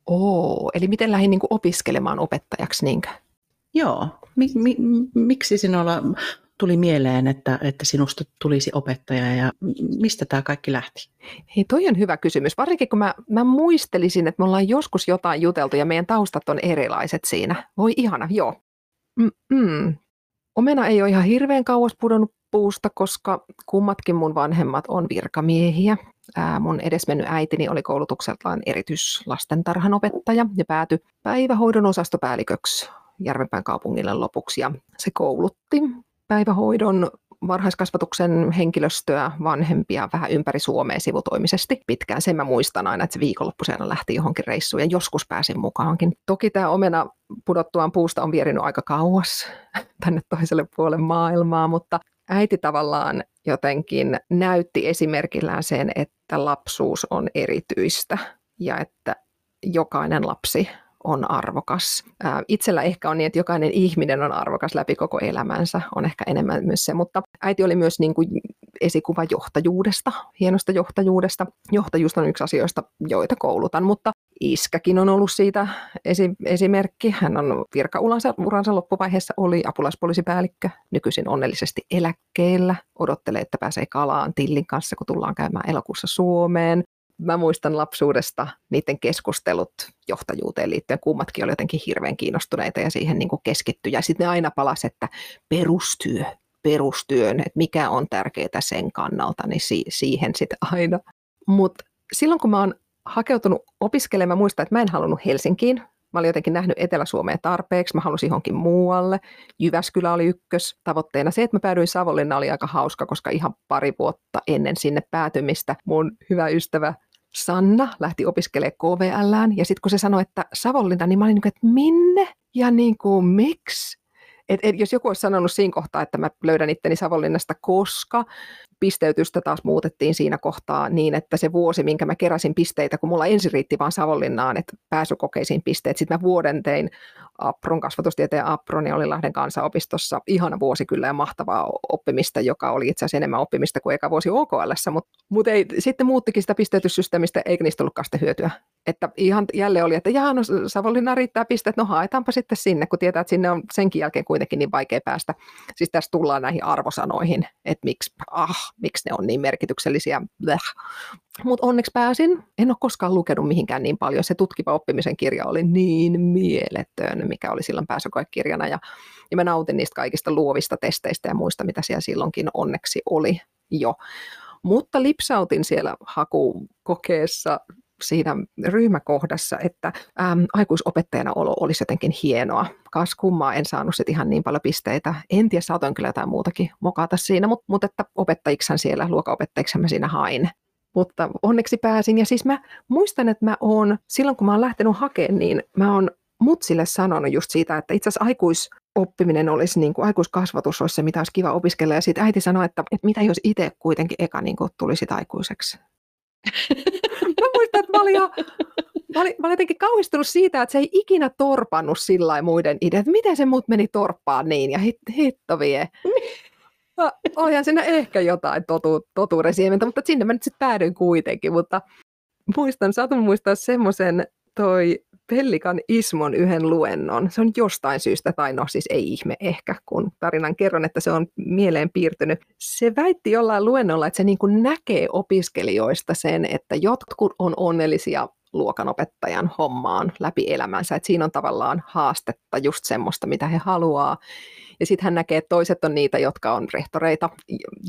Oo, eli miten lähdin niin opiskelemaan opettajaksi niinkö? Joo. Mi- mi- miksi sinulla tuli mieleen, että, että sinusta tulisi opettaja ja mistä tämä kaikki lähti? Hei, toi on hyvä kysymys. Varsinkin kun mä, mä muistelisin, että me ollaan joskus jotain juteltu ja meidän taustat on erilaiset siinä. Voi ihana, joo. Mm-mm. Omena ei ole ihan hirveän kauas pudonnut puusta, koska kummatkin mun vanhemmat on virkamiehiä. Ää, mun edesmennyt äitini oli koulutukseltaan erityislastentarhanopettaja ja päätyi päivähoidon osastopäälliköksi Järvenpään kaupungille lopuksi. Ja se koulutti päivähoidon varhaiskasvatuksen henkilöstöä, vanhempia vähän ympäri Suomea sivutoimisesti pitkään. Sen mä muistan aina, että se viikonloppuisena lähti johonkin reissuun ja joskus pääsin mukaankin. Toki tämä omena pudottuaan puusta on vierinyt aika kauas tänne toiselle puolelle maailmaa, mutta äiti tavallaan jotenkin näytti esimerkillään sen, että lapsuus on erityistä ja että jokainen lapsi on arvokas. Itsellä ehkä on niin, että jokainen ihminen on arvokas läpi koko elämänsä, on ehkä enemmän myös se, mutta äiti oli myös niin kuin esikuva johtajuudesta, hienosta johtajuudesta. Johtajuus on yksi asioista, joita koulutan, mutta Iskäkin on ollut siitä esi- esimerkki. Hän on virkauransa uransa loppuvaiheessa oli apulaispoliisipäällikkö, nykyisin onnellisesti eläkkeellä. Odottelee, että pääsee kalaan Tillin kanssa, kun tullaan käymään elokuussa Suomeen mä muistan lapsuudesta niiden keskustelut johtajuuteen liittyen. Kummatkin oli jotenkin hirveän kiinnostuneita ja siihen niin keskittyi. Ja sitten ne aina palas, että perustyö, perustyön, että mikä on tärkeää sen kannalta, niin si- siihen sitten aina. Mutta silloin kun mä oon hakeutunut opiskelemaan, mä muistan, että mä en halunnut Helsinkiin. Mä olin jotenkin nähnyt Etelä-Suomea tarpeeksi, mä halusin johonkin muualle. Jyväskylä oli ykkös tavoitteena. Se, että mä päädyin Savonlinna oli aika hauska, koska ihan pari vuotta ennen sinne päätymistä mun hyvä ystävä Sanna lähti opiskelemaan KVLään ja sitten kun se sanoi, että Savonlinna, niin mä olin niin kuin, että minne ja niin kuin miksi? Et, et, jos joku olisi sanonut siinä kohtaa, että mä löydän itteni Savonlinnasta, koska pisteytystä taas muutettiin siinä kohtaa niin, että se vuosi, minkä mä keräsin pisteitä, kun mulla ensin riitti vaan Savonlinnaan, että pääsykokeisiin pisteet. Sitten mä vuoden tein Apron kasvatustieteen Apron ja olin Lahden kansanopistossa. Ihana vuosi kyllä ja mahtavaa oppimista, joka oli itse asiassa enemmän oppimista kuin eka vuosi OKL, mutta mut ei, sitten muuttikin sitä pisteytyssysteemistä, eikä niistä ollutkaan sitä hyötyä. Että ihan jälleen oli, että jaa, no Savonlinna riittää pisteet, no haetaanpa sitten sinne, kun tietää, että sinne on senkin jälkeen kuitenkin niin vaikea päästä. Siis tässä tullaan näihin arvosanoihin, että miksi, ah, miksi ne on niin merkityksellisiä. Mutta onneksi pääsin. En ole koskaan lukenut mihinkään niin paljon. Se tutkiva oppimisen kirja oli niin mieletön, mikä oli silloin pääsykoekirjana. Ja, ja mä nautin niistä kaikista luovista testeistä ja muista, mitä siellä silloinkin onneksi oli jo. Mutta lipsautin siellä hakukokeessa siinä ryhmäkohdassa, että äm, aikuisopettajana olo olisi jotenkin hienoa. Kas kummaa, en saanut sit ihan niin paljon pisteitä. En tiedä, saatoin kyllä jotain muutakin mokata siinä, mutta, mutta että opettajiksen siellä, luokaopettajiksi mä siinä hain. Mutta onneksi pääsin. Ja siis mä muistan, että mä oon, silloin kun mä oon lähtenyt hakemaan, niin mä oon mutsille sanonut just siitä, että itse asiassa aikuis, oppiminen olisi, niin kuin aikuiskasvatus olisi se, mitä olisi kiva opiskella. Ja sitten äiti sanoi, että, että mitä jos itse kuitenkin eka niin kuin tulisit aikuiseksi. mä muistan, että mä olin, jo, mä olin, mä olin jotenkin kauhistunut siitä, että se ei ikinä torpannut sillä muiden ideat. Miten se muut meni torppaan niin ja hit, hitto vie. No, olihan siinä ehkä jotain totu, totuuden siementä, mutta sinne mä nyt sitten päädyin kuitenkin. Mutta muistan, satun muistaa semmoisen toi Pellikan Ismon yhden luennon. Se on jostain syystä, tai no siis ei ihme ehkä, kun tarinan kerron, että se on mieleen piirtynyt. Se väitti jollain luennolla, että se niin kuin näkee opiskelijoista sen, että jotkut on onnellisia luokanopettajan hommaan läpi elämänsä. Että siinä on tavallaan haastetta just semmoista, mitä he haluaa. Ja sitten hän näkee, että toiset on niitä, jotka on rehtoreita,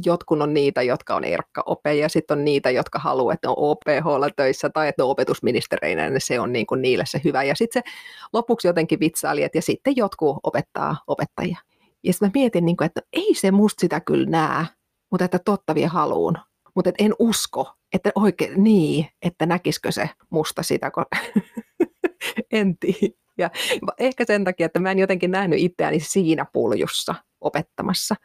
jotkut on niitä, jotka on erkka-opeja, ja sitten on niitä, jotka haluaa, että ne on OPH töissä tai että ne on opetusministereinä, niin se on niin kuin niille se hyvä. Ja sitten se lopuksi jotenkin vitsaili, että ja sitten jotkut opettaa opettajia. Ja sitten mä mietin, niin kuin, että ei se musta sitä kyllä näe, mutta että totta vie haluun. Mutta en usko, että oikein niin, että näkisikö se musta sitä, kun en tiedä. Ja ehkä sen takia, että mä en jotenkin nähnyt itseäni siinä puljussa opettamassa.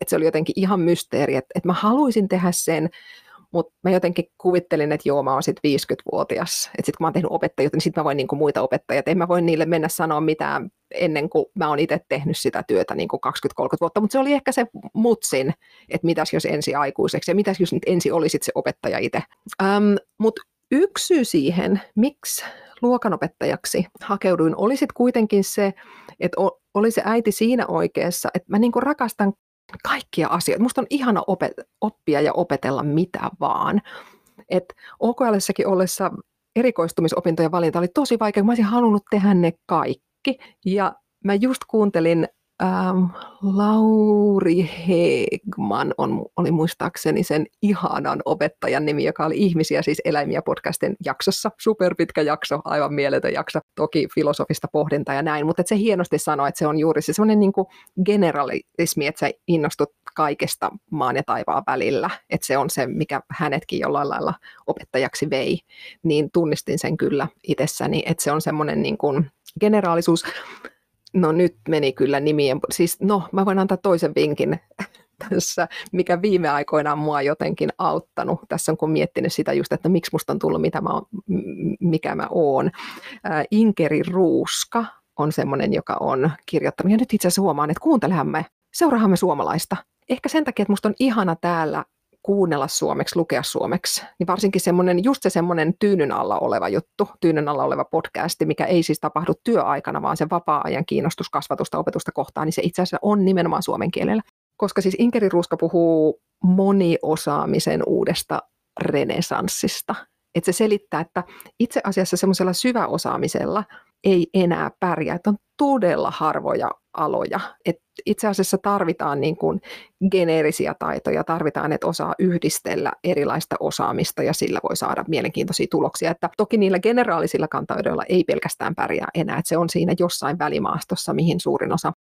Että se oli jotenkin ihan mysteeri, että, että mä haluaisin tehdä sen, mutta mä jotenkin kuvittelin, että joo, mä oon sitten 50-vuotias. Että sitten kun mä oon tehnyt opettajia, niin sitten mä voin niin kuin muita opettajia. En mä voi niille mennä sanoa mitään ennen kuin mä oon itse tehnyt sitä työtä niin kuin 20-30 vuotta. Mutta se oli ehkä se mutsin, että mitäs jos ensi aikuiseksi ja mitäs jos nyt ensi olisit se opettaja itse. Ähm, mutta yksi syy siihen, miksi luokanopettajaksi hakeuduin, oli sitten kuitenkin se, että oli se äiti siinä oikeassa, että mä niinku rakastan kaikkia asioita. Musta on ihana opet- oppia ja opetella mitä vaan. Et OKLssäkin ollessa erikoistumisopintojen valinta oli tosi vaikea, mä olisin halunnut tehdä ne kaikki. Ja mä just kuuntelin ähm, Lauri Hegman on, oli muistaakseni sen ihanan opettajan nimi, joka oli Ihmisiä siis eläimiä podcastin jaksossa. Superpitkä jakso, aivan mieletön jakso, toki filosofista pohdintaa ja näin, mutta se hienosti sanoi, että se on juuri se semmoinen niin generalismi, että sä innostut kaikesta maan ja taivaan välillä, että se on se, mikä hänetkin jollain lailla opettajaksi vei, niin tunnistin sen kyllä itsessäni, että se on semmoinen niin kuin generaalisuus, No nyt meni kyllä nimien, siis no mä voin antaa toisen vinkin tässä, mikä viime aikoina on mua jotenkin auttanut. Tässä on kun miettinyt sitä just, että miksi musta on tullut, mitä mä oon, mikä mä oon. Inkeri Ruuska on semmoinen, joka on kirjoittanut. Ja nyt itse asiassa huomaan, että kuuntelehan me, seuraahan me suomalaista. Ehkä sen takia, että musta on ihana täällä kuunnella suomeksi, lukea suomeksi, niin varsinkin semmoinen, just se semmoinen tyynyn alla oleva juttu, tyynyn alla oleva podcasti, mikä ei siis tapahdu työaikana, vaan se vapaa-ajan kiinnostus kasvatusta, opetusta kohtaan, niin se itse asiassa on nimenomaan suomen kielellä. Koska siis Inkeri Ruuska puhuu moniosaamisen uudesta renesanssista. Että se selittää, että itse asiassa semmoisella syväosaamisella ei enää pärjää. Että on todella harvoja aloja. Et itse asiassa tarvitaan niin kuin geneerisiä taitoja, tarvitaan, että osaa yhdistellä erilaista osaamista ja sillä voi saada mielenkiintoisia tuloksia. Että toki niillä generaalisilla kantaidoilla ei pelkästään pärjää enää, että se on siinä jossain välimaastossa, mihin suurin osa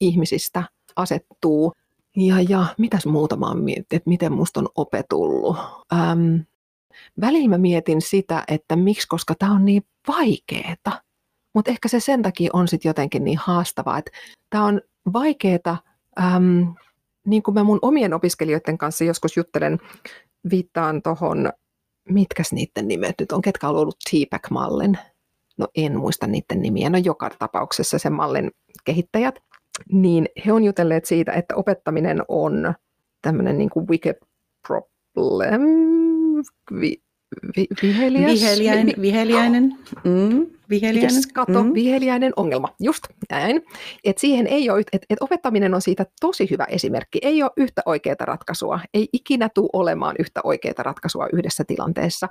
ihmisistä asettuu. Ja, ja mitäs muuta mä oon että miten musta on opetullut. Ähm, välillä mä mietin sitä, että miksi, koska tämä on niin vaikeeta. Mutta ehkä se sen takia on sitten jotenkin niin haastavaa, että tämä on vaikeaa, niin kuin mä mun omien opiskelijoiden kanssa joskus juttelen, viittaan tuohon, mitkäs niiden nimet nyt on, ketkä on ollut TPAC-mallin, no en muista niiden nimiä, no joka tapauksessa sen mallin kehittäjät, niin he on jutelleet siitä, että opettaminen on tämmöinen niin kuin wicked problem, vi, vi, viheliäs, viheliäinen, vi, viheliäinen. Mm. Viheliäinen. Yes, kato, mm. viheliäinen ongelma, just näin. Et siihen ei ole, et, et opettaminen on siitä tosi hyvä esimerkki. Ei ole yhtä oikeaa ratkaisua, ei ikinä tule olemaan yhtä oikeaa ratkaisua yhdessä tilanteessa.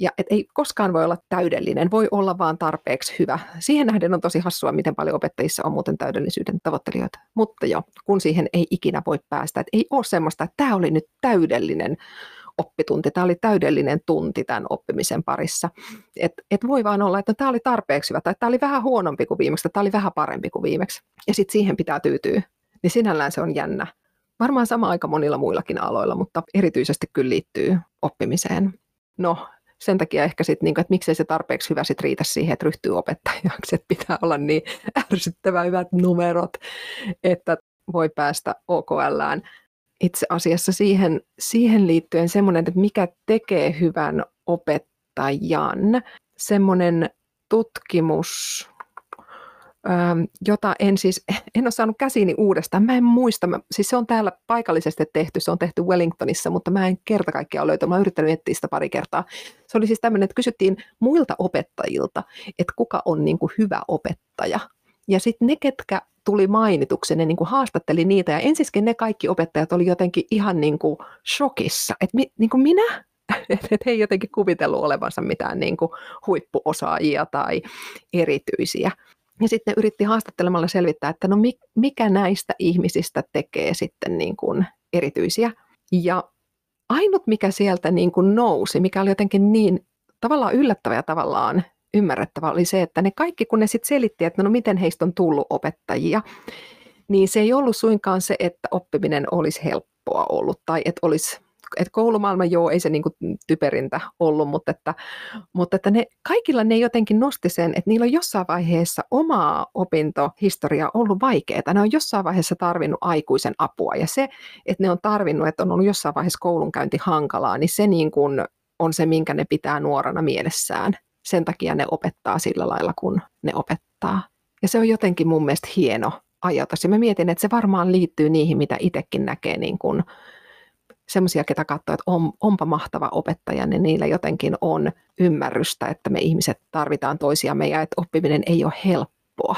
Ja et ei koskaan voi olla täydellinen, voi olla vaan tarpeeksi hyvä. Siihen nähden on tosi hassua, miten paljon opettajissa on muuten täydellisyyden tavoittelijoita. Mutta jo, kun siihen ei ikinä voi päästä, että ei ole semmoista, että tämä oli nyt täydellinen oppitunti, tämä oli täydellinen tunti tämän oppimisen parissa. Et, et voi vaan olla, että tämä oli tarpeeksi hyvä, tai tämä oli vähän huonompi kuin viimeksi, tai tämä oli vähän parempi kuin viimeksi. Ja sitten siihen pitää tyytyä. Niin sinällään se on jännä. Varmaan sama aika monilla muillakin aloilla, mutta erityisesti kyllä liittyy oppimiseen. No, sen takia ehkä sitten, niin että miksei se tarpeeksi hyvä sit riitä siihen, että ryhtyy opettajaksi, että pitää olla niin ärsyttävän hyvät numerot, että voi päästä OKLään itse asiassa siihen, siihen liittyen semmoinen, että mikä tekee hyvän opettajan, semmoinen tutkimus, ähm, jota en siis, en ole saanut käsiini uudestaan. Mä en muista, mä, siis se on täällä paikallisesti tehty, se on tehty Wellingtonissa, mutta mä en kerta kaikkiaan löytänyt, mä oon yrittänyt etsiä sitä pari kertaa. Se oli siis tämmöinen, että kysyttiin muilta opettajilta, että kuka on niin kuin hyvä opettaja. Ja sitten ne, ketkä tuli mainituksi, ne niin kuin haastatteli niitä ja ensiskin ne kaikki opettajat oli jotenkin ihan niin kuin shokissa, että mi, niin kuin minä, että et he ei jotenkin kuvitellut olevansa mitään niin kuin huippuosaajia tai erityisiä. Ja sitten yritti haastattelemalla selvittää, että no mikä näistä ihmisistä tekee sitten niin kuin erityisiä. Ja ainut mikä sieltä niin kuin nousi, mikä oli jotenkin niin tavallaan yllättävä ja tavallaan ymmärrettävä oli se, että ne kaikki, kun ne sitten selitti, että no miten heistä on tullut opettajia, niin se ei ollut suinkaan se, että oppiminen olisi helppoa ollut tai että olisi että koulumaailma, joo, ei se niin kuin typerintä ollut, mutta, että, mutta että ne, kaikilla ne jotenkin nosti sen, että niillä on jossain vaiheessa omaa opintohistoriaa ollut vaikeaa. Ne on jossain vaiheessa tarvinnut aikuisen apua ja se, että ne on tarvinnut, että on ollut jossain vaiheessa koulunkäynti hankalaa, niin se niin kuin on se, minkä ne pitää nuorana mielessään sen takia ne opettaa sillä lailla, kun ne opettaa. Ja se on jotenkin mun mielestä hieno ajatus. Ja mä mietin, että se varmaan liittyy niihin, mitä itsekin näkee niin kuin semmoisia, ketä katsoo, että on, onpa mahtava opettaja, niin niillä jotenkin on ymmärrystä, että me ihmiset tarvitaan toisiamme ja että oppiminen ei ole helppoa.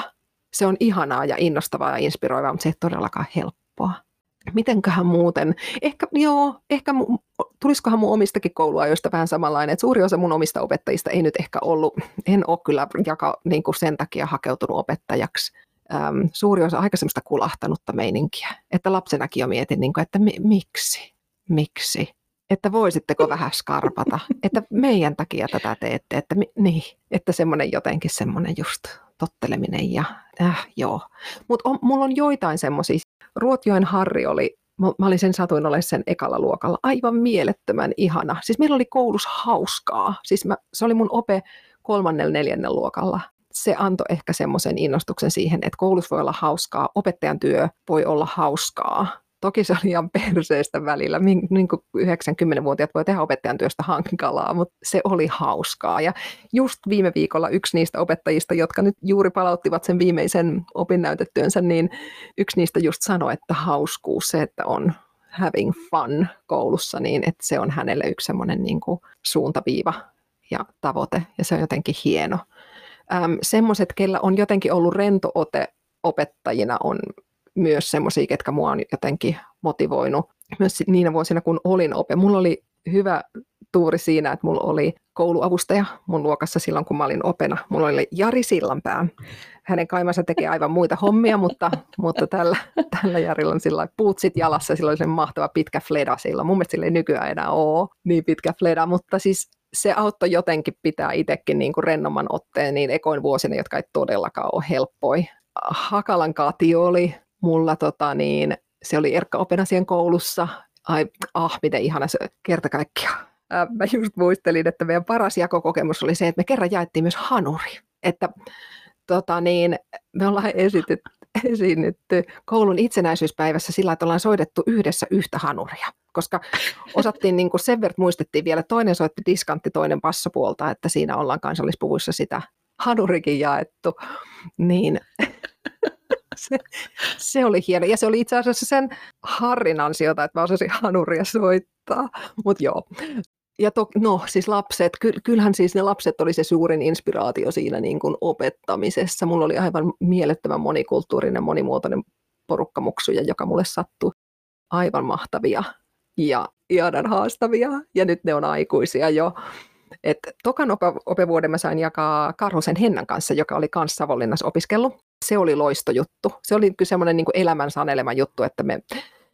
Se on ihanaa ja innostavaa ja inspiroivaa, mutta se ei todellakaan helppoa mitenköhän muuten, ehkä joo, ehkä mu, tulisikohan mun omistakin kouluajoista vähän samanlainen, että suuri osa mun omista opettajista ei nyt ehkä ollut, en ole kyllä jaka, niin kuin sen takia hakeutunut opettajaksi, äm, suuri osa aika semmoista kulahtanutta meininkiä. Että lapsenakin jo mietin, niin kuin, että mi- miksi, miksi, että voisitteko vähän skarpata, että meidän takia tätä teette, että mi- niin, että semmoinen jotenkin semmoinen just totteleminen ja äh, joo. Mutta mulla on joitain semmoisia, Ruotjoen Harri oli mä olin sen satuin olemaan sen ekalla luokalla. Aivan mielettömän ihana. Siis meillä oli koulussa hauskaa. Siis mä, se oli mun ope kolmannella neljännen luokalla. Se antoi ehkä semmoisen innostuksen siihen, että koulussa voi olla hauskaa, opettajan työ voi olla hauskaa. Toki se oli ihan perseestä välillä, niin kuin 90-vuotiaat voi tehdä opettajan työstä hankalaa, mutta se oli hauskaa. Ja just viime viikolla yksi niistä opettajista, jotka nyt juuri palauttivat sen viimeisen opinnäytetyönsä, niin yksi niistä just sanoi, että hauskuus, se, että on having fun koulussa, niin että se on hänelle yksi semmoinen niin kuin suuntaviiva ja tavoite, ja se on jotenkin hieno. Ähm, semmoiset, kellä on jotenkin ollut rento ote opettajina, on myös semmoisia, ketkä mua on jotenkin motivoinut myös niinä vuosina, kun olin ope. Mulla oli hyvä tuuri siinä, että mulla oli kouluavustaja mun luokassa silloin, kun mä olin opena. Mulla oli Jari Sillanpää. Hänen kaimansa tekee aivan muita hommia, mutta, mutta tällä, tällä Jarilla on sillä puutsit jalassa. Sillä oli sen mahtava pitkä fleda silloin. Mun mielestä sillä ei nykyään enää ole niin pitkä fleda, mutta siis se auttoi jotenkin pitää itsekin niin kuin rennomman otteen niin ekoin vuosina, jotka ei todellakaan ole helppoi. Hakalan Kati oli mulla tota, niin, se oli Erkka Openasien koulussa. Ai, ah, miten ihana se kerta kaikkiaan. Mä just muistelin, että meidän paras jakokokemus oli se, että me kerran jaettiin myös hanuri. Että tota, niin, me ollaan esitetty, esiinnytty koulun itsenäisyyspäivässä sillä, että ollaan soitettu yhdessä yhtä hanuria. Koska osattiin, niin kuin sen verran muistettiin vielä, toinen soitti diskantti, toinen passopuolta, että siinä ollaan kansallispuvuissa sitä hanurikin jaettu. Niin se, se oli hieno. Ja se oli itse asiassa sen Harrin ansiota, että mä osasin hanuria soittaa. Mutta joo. Ja to, no siis lapset, ky, kyllähän siis ne lapset oli se suurin inspiraatio siinä niin kuin opettamisessa. Mulla oli aivan mielettömän monikulttuurinen, monimuotoinen porukkamuksuja, joka mulle sattui aivan mahtavia ja ihanan haastavia. Ja nyt ne on aikuisia jo. Et tokan opevuoden mä sain jakaa Karhusen Hennan kanssa, joka oli kanssa Savonlinnassa opiskellut se oli loistojuttu. Se oli kyllä semmoinen niin elämän sanelema juttu, että me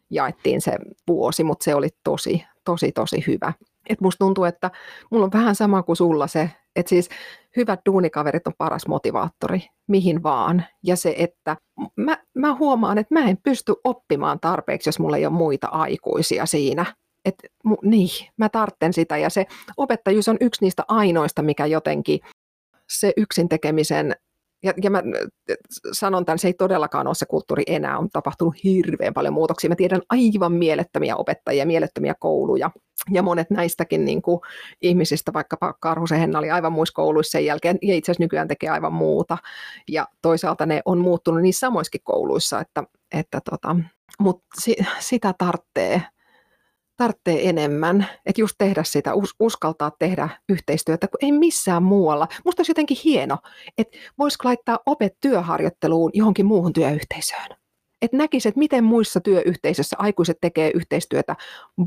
jaettiin se vuosi, mutta se oli tosi, tosi, tosi hyvä. Et musta tuntuu, että mulla on vähän sama kuin sulla se, että siis hyvät duunikaverit on paras motivaattori, mihin vaan. Ja se, että mä, mä huomaan, että mä en pysty oppimaan tarpeeksi, jos mulla ei ole muita aikuisia siinä. Et, niin, mä tartten sitä ja se opettajuus on yksi niistä ainoista, mikä jotenkin se yksin tekemisen ja, ja mä sanon tämän, se ei todellakaan ole se kulttuuri enää, on tapahtunut hirveän paljon muutoksia. Mä tiedän aivan mielettömiä opettajia, mielettömiä kouluja, ja monet näistäkin niin kuin, ihmisistä, vaikkapa Karhusen Henna oli aivan muissa kouluissa sen jälkeen, ja itse asiassa nykyään tekee aivan muuta. Ja toisaalta ne on muuttunut niissä samoissakin kouluissa, että, että tota, mutta si, sitä tarvitsee tarvitsee enemmän, että just tehdä sitä, us, uskaltaa tehdä yhteistyötä, kun ei missään muualla. Musta olisi jotenkin hieno, että voisiko laittaa opet työharjoitteluun johonkin muuhun työyhteisöön. Että näkisi, että miten muissa työyhteisöissä aikuiset tekee yhteistyötä,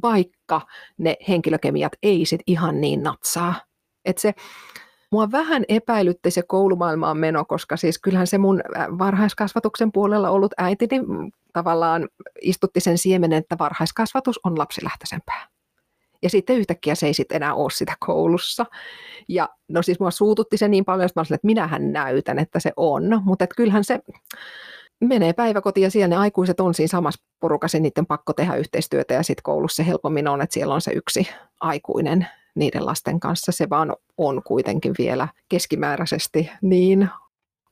vaikka ne henkilökemiat ei sit ihan niin natsaa. Että se, Mua vähän epäilytti se koulumaailmaan meno, koska siis kyllähän se mun varhaiskasvatuksen puolella ollut äitini tavallaan istutti sen siemenen, että varhaiskasvatus on lapsilähtöisempää. Ja sitten yhtäkkiä se ei sitten enää ole sitä koulussa. Ja no siis mua suututti se niin paljon, että mä sanoin, että minähän näytän, että se on. Mutta että kyllähän se menee päiväkotiin ja siellä ne aikuiset on siinä samassa porukassa, niiden pakko tehdä yhteistyötä ja sitten koulussa helpommin on, että siellä on se yksi aikuinen niiden lasten kanssa. Se vaan on kuitenkin vielä keskimääräisesti niin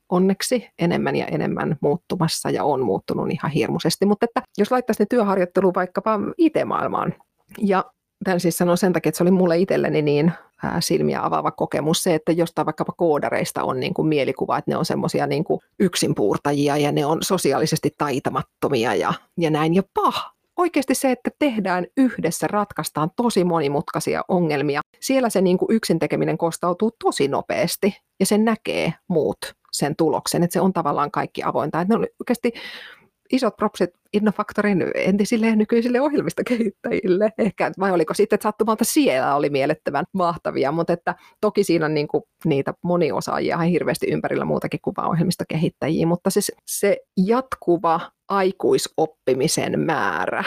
onneksi enemmän ja enemmän muuttumassa ja on muuttunut ihan hirmuisesti. Mutta että jos laittaisi ne työharjoittelu vaikkapa IT-maailmaan, ja tämän siis sanon sen takia, että se oli mulle itselleni niin silmiä avaava kokemus se, että jostain vaikkapa koodareista on niin kuin mielikuva, että ne on semmoisia niin yksinpuurtajia ja ne on sosiaalisesti taitamattomia ja, ja näin. Ja pah, oikeasti se, että tehdään yhdessä, ratkaistaan tosi monimutkaisia ongelmia. Siellä se niin kuin yksin tekeminen kostautuu tosi nopeasti ja sen näkee muut sen tuloksen, että se on tavallaan kaikki avointa. Että ne on oikeasti isot propsit Innofaktorin entisille ja nykyisille ohjelmistokehittäjille. Ehkä, vai oliko sitten, että sattumalta siellä oli mielettömän mahtavia, mutta että toki siinä on niin kuin niitä moniosaajia ihan hirveästi ympärillä muutakin kuin vain ohjelmistokehittäjiä, mutta se, se jatkuva aikuisoppimisen määrä,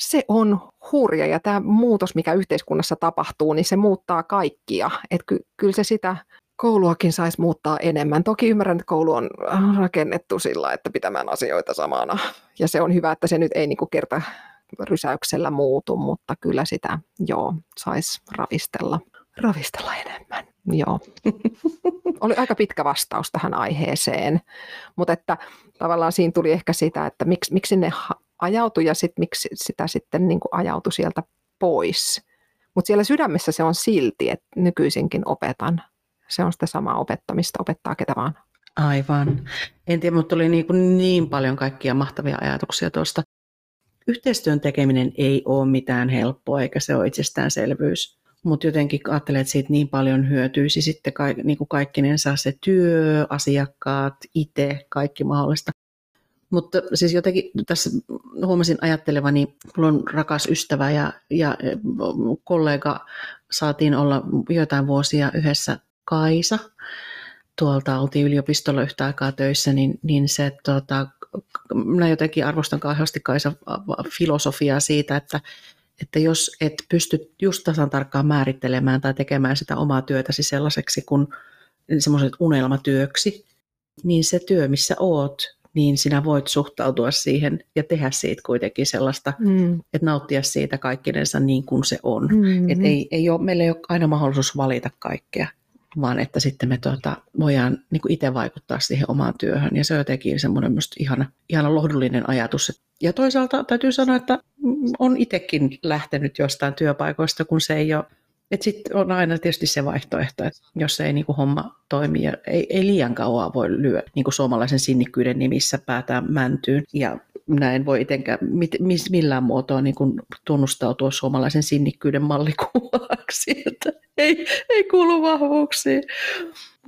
se on hurja ja tämä muutos, mikä yhteiskunnassa tapahtuu, niin se muuttaa kaikkia. Että ky- kyllä se sitä kouluakin saisi muuttaa enemmän. Toki ymmärrän, että koulu on rakennettu sillä, että pitämään asioita samana. Ja se on hyvä, että se nyt ei niin kerta rysäyksellä muutu, mutta kyllä sitä joo, saisi ravistella, ravistella enemmän. Joo. Oli aika pitkä vastaus tähän aiheeseen, mutta että tavallaan siinä tuli ehkä sitä, että miksi, miksi ne ajautui ja sit, miksi sitä sitten niin kuin ajautui sieltä pois. Mutta siellä sydämessä se on silti, että nykyisinkin opetan se on sitä samaa opettamista, opettaa ketä vaan. Aivan. En tiedä, mutta tuli niin, kuin niin paljon kaikkia mahtavia ajatuksia tuosta. Yhteistyön tekeminen ei ole mitään helppoa, eikä se ole itsestäänselvyys. Mutta jotenkin ajattelen, että siitä niin paljon hyötyisi sitten ka- niin kuin kaikkinensa se työ, asiakkaat, itse, kaikki mahdollista. Mutta siis jotenkin tässä huomasin ajattelevani, mulla on rakas ystävä ja, ja kollega, saatiin olla joitain vuosia yhdessä Kaisa, tuolta oltiin yliopistolla yhtä aikaa töissä, niin, niin se, tota, minä jotenkin arvostan kauheasti Kaisa filosofiaa siitä, että, että jos et pysty just tasan tarkkaan määrittelemään tai tekemään sitä omaa työtäsi sellaiseksi kuin semmoiset unelmatyöksi, niin se työ, missä oot, niin sinä voit suhtautua siihen ja tehdä siitä kuitenkin sellaista, mm. että nauttia siitä kaikkinensa niin kuin se on. Mm-hmm. Et ei, ei ole, meillä ei ole aina mahdollisuus valita kaikkea vaan että sitten me tuota, voidaan niin kuin itse vaikuttaa siihen omaan työhön. Ja se on jotenkin semmoinen minusta ihana, ihana lohdullinen ajatus. Ja toisaalta täytyy sanoa, että on itsekin lähtenyt jostain työpaikoista, kun se ei ole että sitten on aina tietysti se vaihtoehto, että jos ei niin kuin homma toimi ja ei, ei liian kauan voi lyö niin kuin suomalaisen sinnikkyyden nimissä päätään mäntyyn. Ja näin voi itsenkään mit, mis, millään muotoa niin kuin tunnustautua suomalaisen sinnikkyyden mallikuvaksi, että ei, ei kuulu vahvuuksiin.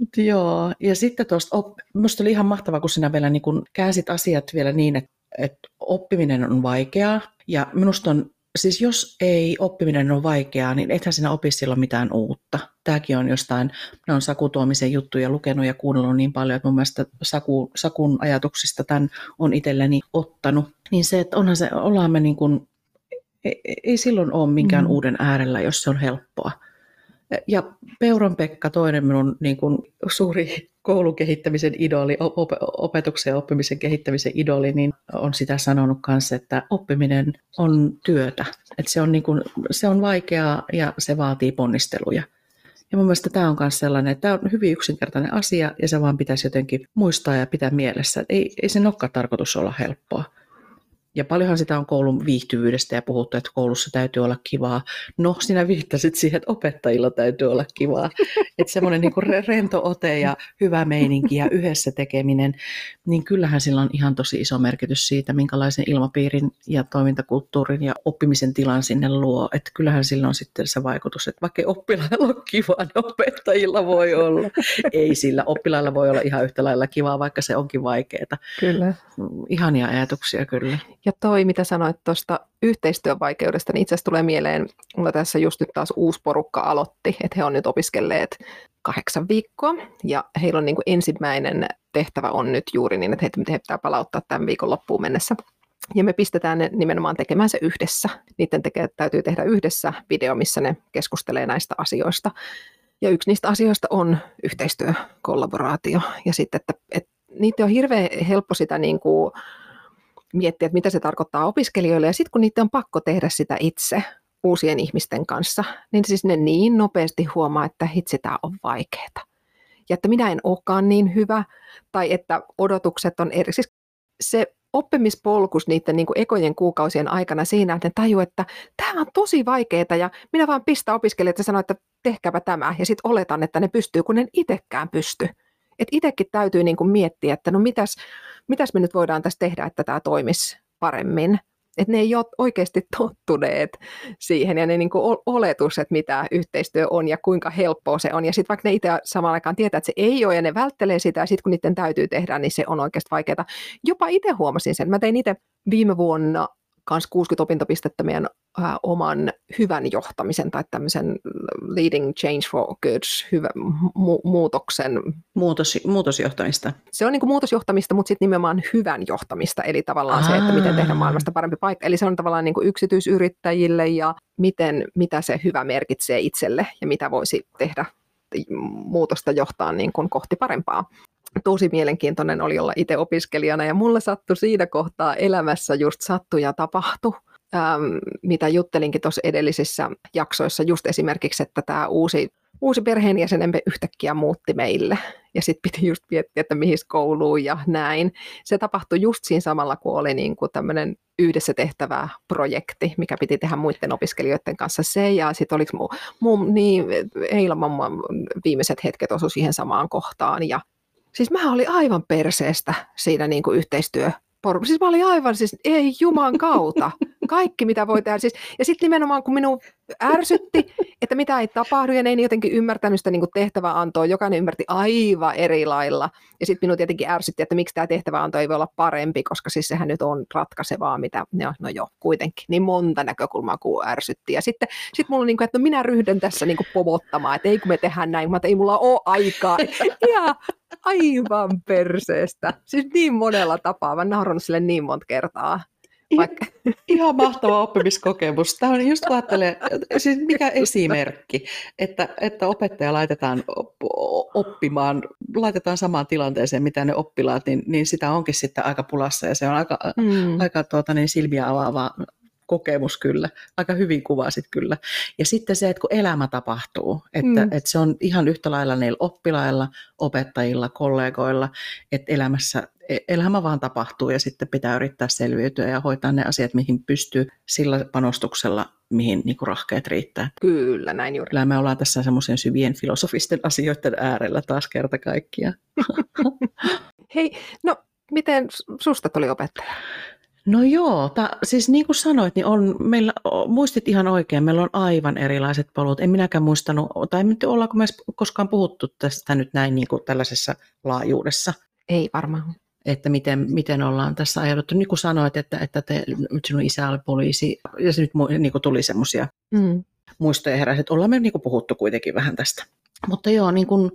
Mut joo, ja sitten tuosta, minusta oli ihan mahtavaa, kun sinä vielä niin kun käänsit asiat vielä niin, että, että oppiminen on vaikeaa, ja minusta on siis jos ei oppiminen ole vaikeaa, niin ethän sinä opi silloin mitään uutta. Tämäkin on jostain, ne on Saku Tuomisen juttuja lukenut ja kuunnellut niin paljon, että mun mielestä Saku, Sakun ajatuksista tämän on itselleni ottanut. Niin se, että onhan se, ollaan me niin kuin, ei, ei silloin ole minkään mm. uuden äärellä, jos se on helppoa. Ja Peuron Pekka, toinen minun niin kuin, suuri koulun kehittämisen idoli, op- opetuksen ja oppimisen kehittämisen idoli, niin on sitä sanonut kanssa, että oppiminen on työtä. Että se, on niin kuin, se on vaikeaa ja se vaatii ponnisteluja. Ja mun mielestä tämä on myös sellainen, että tämä on hyvin yksinkertainen asia ja se vaan pitäisi jotenkin muistaa ja pitää mielessä. Ei, ei sen olekaan tarkoitus olla helppoa. Ja paljonhan sitä on koulun viihtyvyydestä ja puhuttu, että koulussa täytyy olla kivaa. No, sinä viittasit siihen, että opettajilla täytyy olla kivaa. Että semmoinen niin rento ote ja hyvä meininki ja yhdessä tekeminen, niin kyllähän sillä on ihan tosi iso merkitys siitä, minkälaisen ilmapiirin ja toimintakulttuurin ja oppimisen tilan sinne luo. Että kyllähän sillä on sitten se vaikutus, että vaikka oppilailla on kivaa, niin opettajilla voi olla. Ei sillä, oppilailla voi olla ihan yhtä lailla kivaa, vaikka se onkin vaikeaa. Kyllä. Ihania ajatuksia kyllä. Ja toi, mitä sanoit tuosta yhteistyövaikeudesta, niin itse asiassa tulee mieleen, mulla tässä just nyt taas uusi porukka aloitti, että he on nyt opiskelleet kahdeksan viikkoa, ja heillä on niin kuin ensimmäinen tehtävä on nyt juuri niin, että he pitää palauttaa tämän viikon loppuun mennessä. Ja me pistetään ne nimenomaan tekemään se yhdessä. Niiden tekee, täytyy tehdä yhdessä video, missä ne keskustelee näistä asioista. Ja yksi niistä asioista on yhteistyö, kollaboraatio. Ja sitten, että, että niitä on hirveän helppo sitä niin kuin, miettiä, että mitä se tarkoittaa opiskelijoille. Ja sitten kun niitä on pakko tehdä sitä itse uusien ihmisten kanssa, niin siis ne niin nopeasti huomaa, että hitsi, tämä on vaikeaa. Ja että minä en olekaan niin hyvä, tai että odotukset on eri. Siis se oppimispolkus niiden niin kuin ekojen kuukausien aikana siinä, että ne tajuu, että tämä on tosi vaikeaa ja minä vaan pistän opiskelijat ja sanon, että tehkääpä tämä ja sitten oletan, että ne pystyy, kun en itsekään pysty. Että itsekin täytyy niin kuin miettiä, että no mitäs, mitäs me nyt voidaan tässä tehdä, että tämä toimisi paremmin. että ne ei ole oikeasti tottuneet siihen ja ne niin kuin oletus, että mitä yhteistyö on ja kuinka helppoa se on. Ja sitten vaikka ne itse samaan aikaan tietää, että se ei ole ja ne välttelee sitä ja sitten kun niiden täytyy tehdä, niin se on oikeasti vaikeaa. Jopa itse huomasin sen. Mä tein itse viime vuonna kans 60 opintopistettä meidän äh, oman hyvän johtamisen tai tämmöisen leading change for goods hyvä, mu- muutoksen. Muutos, muutosjohtamista. Se on niin kuin muutosjohtamista, mutta sitten nimenomaan hyvän johtamista, eli tavallaan Aa. se, että miten tehdä maailmasta parempi paikka. Eli se on tavallaan niin kuin yksityisyrittäjille ja miten, mitä se hyvä merkitsee itselle ja mitä voisi tehdä muutosta johtaa niin kuin kohti parempaa tosi mielenkiintoinen oli olla itse opiskelijana ja mulla sattui siinä kohtaa elämässä just sattu ja tapahtui, ähm, mitä juttelinkin tuossa edellisissä jaksoissa, just esimerkiksi, että tämä uusi, uusi perheenjäsenemme yhtäkkiä muutti meille ja sitten piti just miettiä, että mihin kouluun ja näin. Se tapahtui just siinä samalla, kun oli niin kuin tämmöinen yhdessä tehtävä projekti, mikä piti tehdä muiden opiskelijoiden kanssa se, ja sitten oliko mun, mun niin, Eila viimeiset hetket osu siihen samaan kohtaan, ja Siis mä olin aivan perseestä siinä niin kuin yhteistyö siis mä olin aivan, siis ei juman kautta. Kaikki mitä voi tehdä. Siis, ja sitten nimenomaan kun minun ärsytti, että mitä ei tapahdu ja ne ei jotenkin ymmärtänyt sitä niin kuin tehtäväantoa. Jokainen ymmärti aivan eri lailla. Ja sitten minun tietenkin ärsytti, että miksi tämä tehtäväanto ei voi olla parempi, koska siis sehän nyt on ratkaisevaa, mitä, no, no joo, kuitenkin. Niin monta näkökulmaa kuin ärsytti. Ja sitten sit mulla on niin kuin, että no minä ryhdyn tässä niin kuin että ei kun me tehdään näin, mutta ei mulla ole aikaa. Ja aivan perseestä. Siis niin monella tapaa. Mä naurannut sille niin monta kertaa. Vaikka... Ihan mahtava oppimiskokemus. Tämä on just ajattelee, siis mikä esimerkki, että, että opettaja laitetaan oppimaan, laitetaan samaan tilanteeseen, mitä ne oppilaat, niin, niin sitä onkin sitten aika pulassa ja se on aika, mm. aika tuota, niin silmiä avaava kokemus kyllä. Aika hyvin kuvasit kyllä. Ja sitten se, että kun elämä tapahtuu, että, mm. että se on ihan yhtä lailla niillä oppilailla, opettajilla, kollegoilla, että elämässä e, elämä vaan tapahtuu ja sitten pitää yrittää selviytyä ja hoitaa ne asiat, mihin pystyy sillä panostuksella, mihin niin rahkeet riittää. Kyllä, näin juuri. Kyllä me ollaan tässä semmoisen syvien filosofisten asioiden äärellä taas kerta kaikkia. Hei, no miten susta tuli opettaja? No joo, ta, siis niin kuin sanoit, niin on, meillä, muistit ihan oikein, meillä on aivan erilaiset polut. En minäkään muistanut, tai en ollaanko me koskaan puhuttu tästä nyt näin niin kuin tällaisessa laajuudessa. Ei varmaan. Että miten, miten ollaan tässä ajauduttu. Niin kuin sanoit, että, että te, sinun isä oli poliisi, ja se nyt niin kuin tuli semmoisia mm. muistoja heräsi, että ollaan me niin kuin puhuttu kuitenkin vähän tästä. Mutta joo, niin kuin,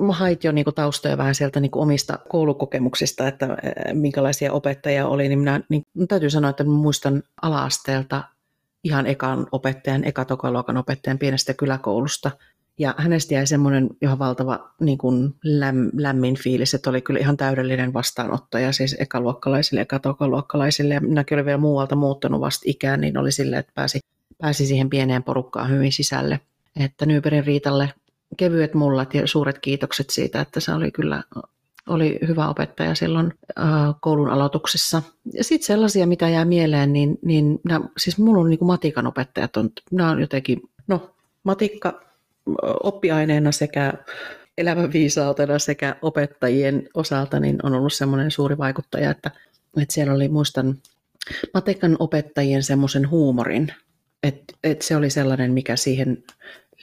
Mä hait jo niinku taustoja vähän sieltä niinku omista koulukokemuksista, että minkälaisia opettajia oli, niin minä niin, täytyy sanoa, että muistan ala-asteelta ihan ekan opettajan, ekatokaluokan opettajan pienestä kyläkoulusta. Ja hänestä jäi semmoinen ihan valtava niin kuin läm, lämmin fiilis, että oli kyllä ihan täydellinen vastaanottaja siis ekaluokkalaisille ja katokaluokkalaisille. Ja minäkin olin vielä muualta muuttanut vasta ikään, niin oli silleen, että pääsi, pääsi siihen pieneen porukkaan hyvin sisälle. Että Nyyperin Riitalle kevyet mullat ja suuret kiitokset siitä, että se oli kyllä oli hyvä opettaja silloin äh, koulun aloituksessa. Ja sitten sellaisia, mitä jää mieleen, niin, niin nämä, siis mulla on niin kuin matikan opettajat, on, nämä on jotenkin, no matikka oppiaineena sekä elämänviisautena sekä opettajien osalta niin on ollut semmoinen suuri vaikuttaja, että, että siellä oli, muistan, matikan opettajien semmoisen huumorin, että, että se oli sellainen, mikä siihen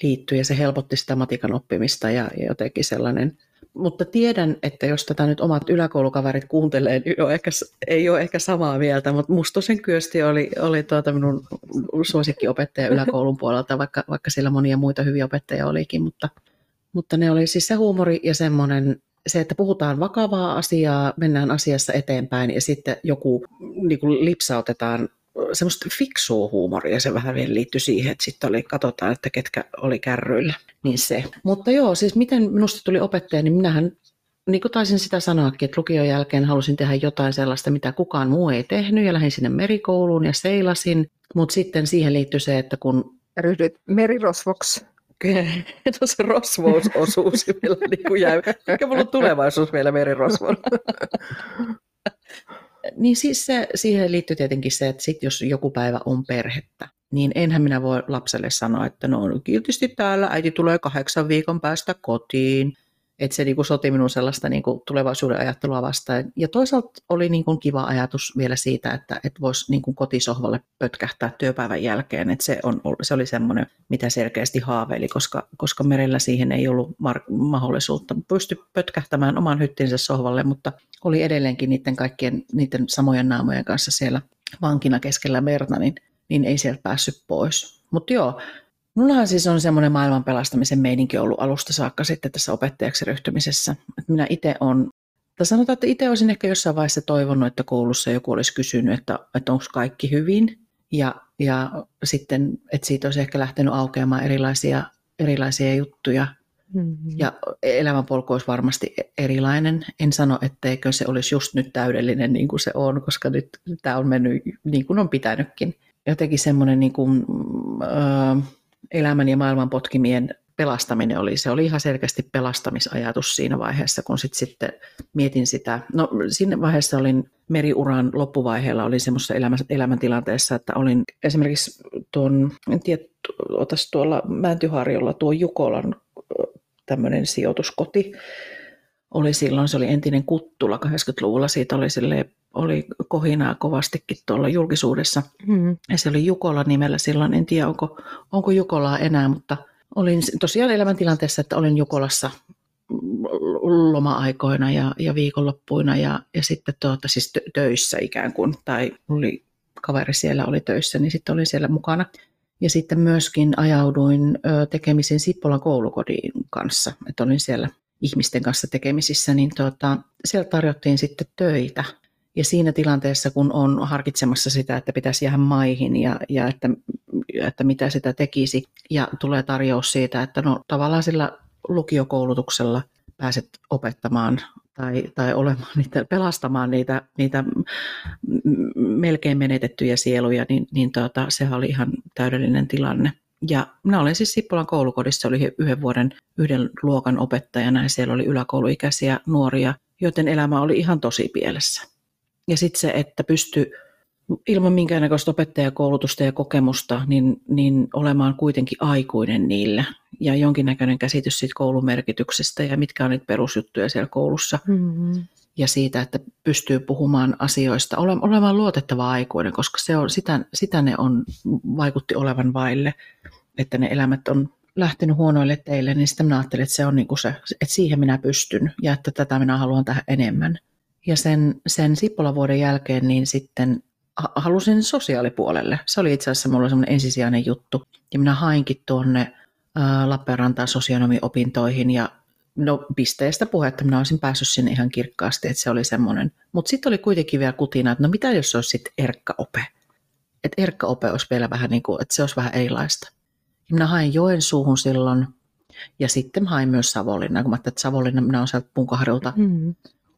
liittyi ja se helpotti sitä matikan oppimista ja, ja jotenkin sellainen. Mutta tiedän, että jos tätä nyt omat yläkoulukaverit kuuntelee, niin ei ole ehkä, ei ole ehkä samaa mieltä, mutta Mustosen Kyösti oli, oli tuota minun suosikkiopettaja yläkoulun puolelta, vaikka, vaikka siellä monia muita hyviä opettajia olikin, mutta, mutta ne oli siis se huumori ja semmoinen, se, että puhutaan vakavaa asiaa, mennään asiassa eteenpäin ja sitten joku niin kuin lipsautetaan semmoista fiksua huumoria, se vähän vielä liittyi siihen, että sitten oli, katsotaan, että ketkä oli kärryillä, niin se. Mutta joo, siis miten minusta tuli opettaja, niin minähän niin kuin taisin sitä sanoakin, että lukion jälkeen halusin tehdä jotain sellaista, mitä kukaan muu ei tehnyt, ja lähdin sinne merikouluun ja seilasin, mutta sitten siihen liittyi se, että kun... Ryhdyit merirosvoksi. no se rosvousosuus vielä niin kuin jäi. Mikä mulla on tulevaisuus vielä merirosvon? Niin siis se, siihen liittyy tietenkin se, että sit jos joku päivä on perhettä, niin enhän minä voi lapselle sanoa, että no kiltisti täällä, äiti tulee kahdeksan viikon päästä kotiin. Että se niin kuin soti minun sellaista niin kuin tulevaisuuden ajattelua vastaan. Ja toisaalta oli niin kuin kiva ajatus vielä siitä, että, että voisi niin kuin kotisohvalle pötkähtää työpäivän jälkeen. Että se, on, se oli semmoinen, mitä selkeästi haaveili, koska, koska merellä siihen ei ollut mar- mahdollisuutta. Pysty pötkähtämään oman hyttinsä sohvalle, mutta oli edelleenkin niiden kaikkien niiden samojen naamojen kanssa siellä vankina keskellä merta, niin, niin ei sieltä päässyt pois. Mutta joo, Mullahan siis on semmoinen maailman pelastamisen meininki ollut alusta saakka sitten tässä opettajaksi ryhtymisessä. Että minä itse on, tai sanotaan, että itse olisin ehkä jossain vaiheessa toivonut, että koulussa joku olisi kysynyt, että, että onko kaikki hyvin. Ja, ja sitten, että siitä olisi ehkä lähtenyt aukeamaan erilaisia, erilaisia juttuja. Mm-hmm. Ja elämänpolku olisi varmasti erilainen. En sano, etteikö se olisi just nyt täydellinen niin kuin se on, koska nyt tämä on mennyt niin kuin on pitänytkin. Jotenkin semmoinen niin kuin, äh, elämän ja maailman potkimien pelastaminen oli, se oli ihan selkeästi pelastamisajatus siinä vaiheessa, kun sit sitten mietin sitä. No siinä vaiheessa olin meriuran loppuvaiheella, olin semmoisessa elämän, elämäntilanteessa, että olin esimerkiksi tuon, en tiedä, otas tuolla Mäntyharjolla tuo Jukolan tämmöinen sijoituskoti, oli silloin, se oli entinen Kuttula 80-luvulla, siitä oli, sille, oli kohinaa kovastikin tuolla julkisuudessa. Mm. Ja se oli Jukola nimellä silloin, en tiedä onko, onko Jukolaa enää, mutta olin tosiaan elämäntilanteessa, että olin Jukolassa loma-aikoina ja, ja viikonloppuina ja, ja sitten tuota, siis töissä ikään kuin, tai oli kaveri siellä oli töissä, niin sitten olin siellä mukana. Ja sitten myöskin ajauduin tekemisiin Sippolan koulukodin kanssa, että olin siellä ihmisten kanssa tekemisissä, niin tuota, siellä tarjottiin sitten töitä. Ja siinä tilanteessa, kun on harkitsemassa sitä, että pitäisi jäädä maihin ja, ja että, että mitä sitä tekisi, ja tulee tarjous siitä, että no tavallaan sillä lukiokoulutuksella pääset opettamaan tai, tai olemaan niitä, pelastamaan niitä, niitä melkein menetettyjä sieluja, niin, niin tuota, sehän oli ihan täydellinen tilanne. Ja minä olin siis Sippolan koulukodissa, oli yhden vuoden yhden luokan opettajana ja siellä oli yläkouluikäisiä nuoria, joiden elämä oli ihan tosi pielessä. Ja sitten se, että pystyi ilman minkäännäköistä opettajakoulutusta ja kokemusta, niin, niin olemaan kuitenkin aikuinen niille ja jonkinnäköinen käsitys siitä koulun merkityksestä ja mitkä on niitä perusjuttuja siellä koulussa. Mm-hmm. Ja siitä, että pystyy puhumaan asioista, olemaan luotettava aikuinen, koska se on, sitä, sitä ne on, vaikutti olevan vaille, että ne elämät on lähtenyt huonoille teille, niin sitten minä ajattelin, että se on niin kuin se, että siihen minä pystyn ja että tätä minä haluan tähän enemmän. Ja sen, sen Sippola-vuoden jälkeen niin sitten halusin sosiaalipuolelle. Se oli itse asiassa mulla semmoinen ensisijainen juttu. Ja minä hainkin tuonne Lappeenrantaan sosionomiopintoihin ja no pisteestä puhetta minä olisin päässyt sinne ihan kirkkaasti, että se oli semmoinen. Mutta sitten oli kuitenkin vielä kutina, että no mitä jos se olisi sitten erkkaope? Että erkkaope olisi vielä vähän niin kuin, että se olisi vähän erilaista. Ja minä hain Joensuuhun silloin ja sitten hain myös Savonlinna, kun mä että Savonlinna, minä olen sieltä Punkaharjulta, mm.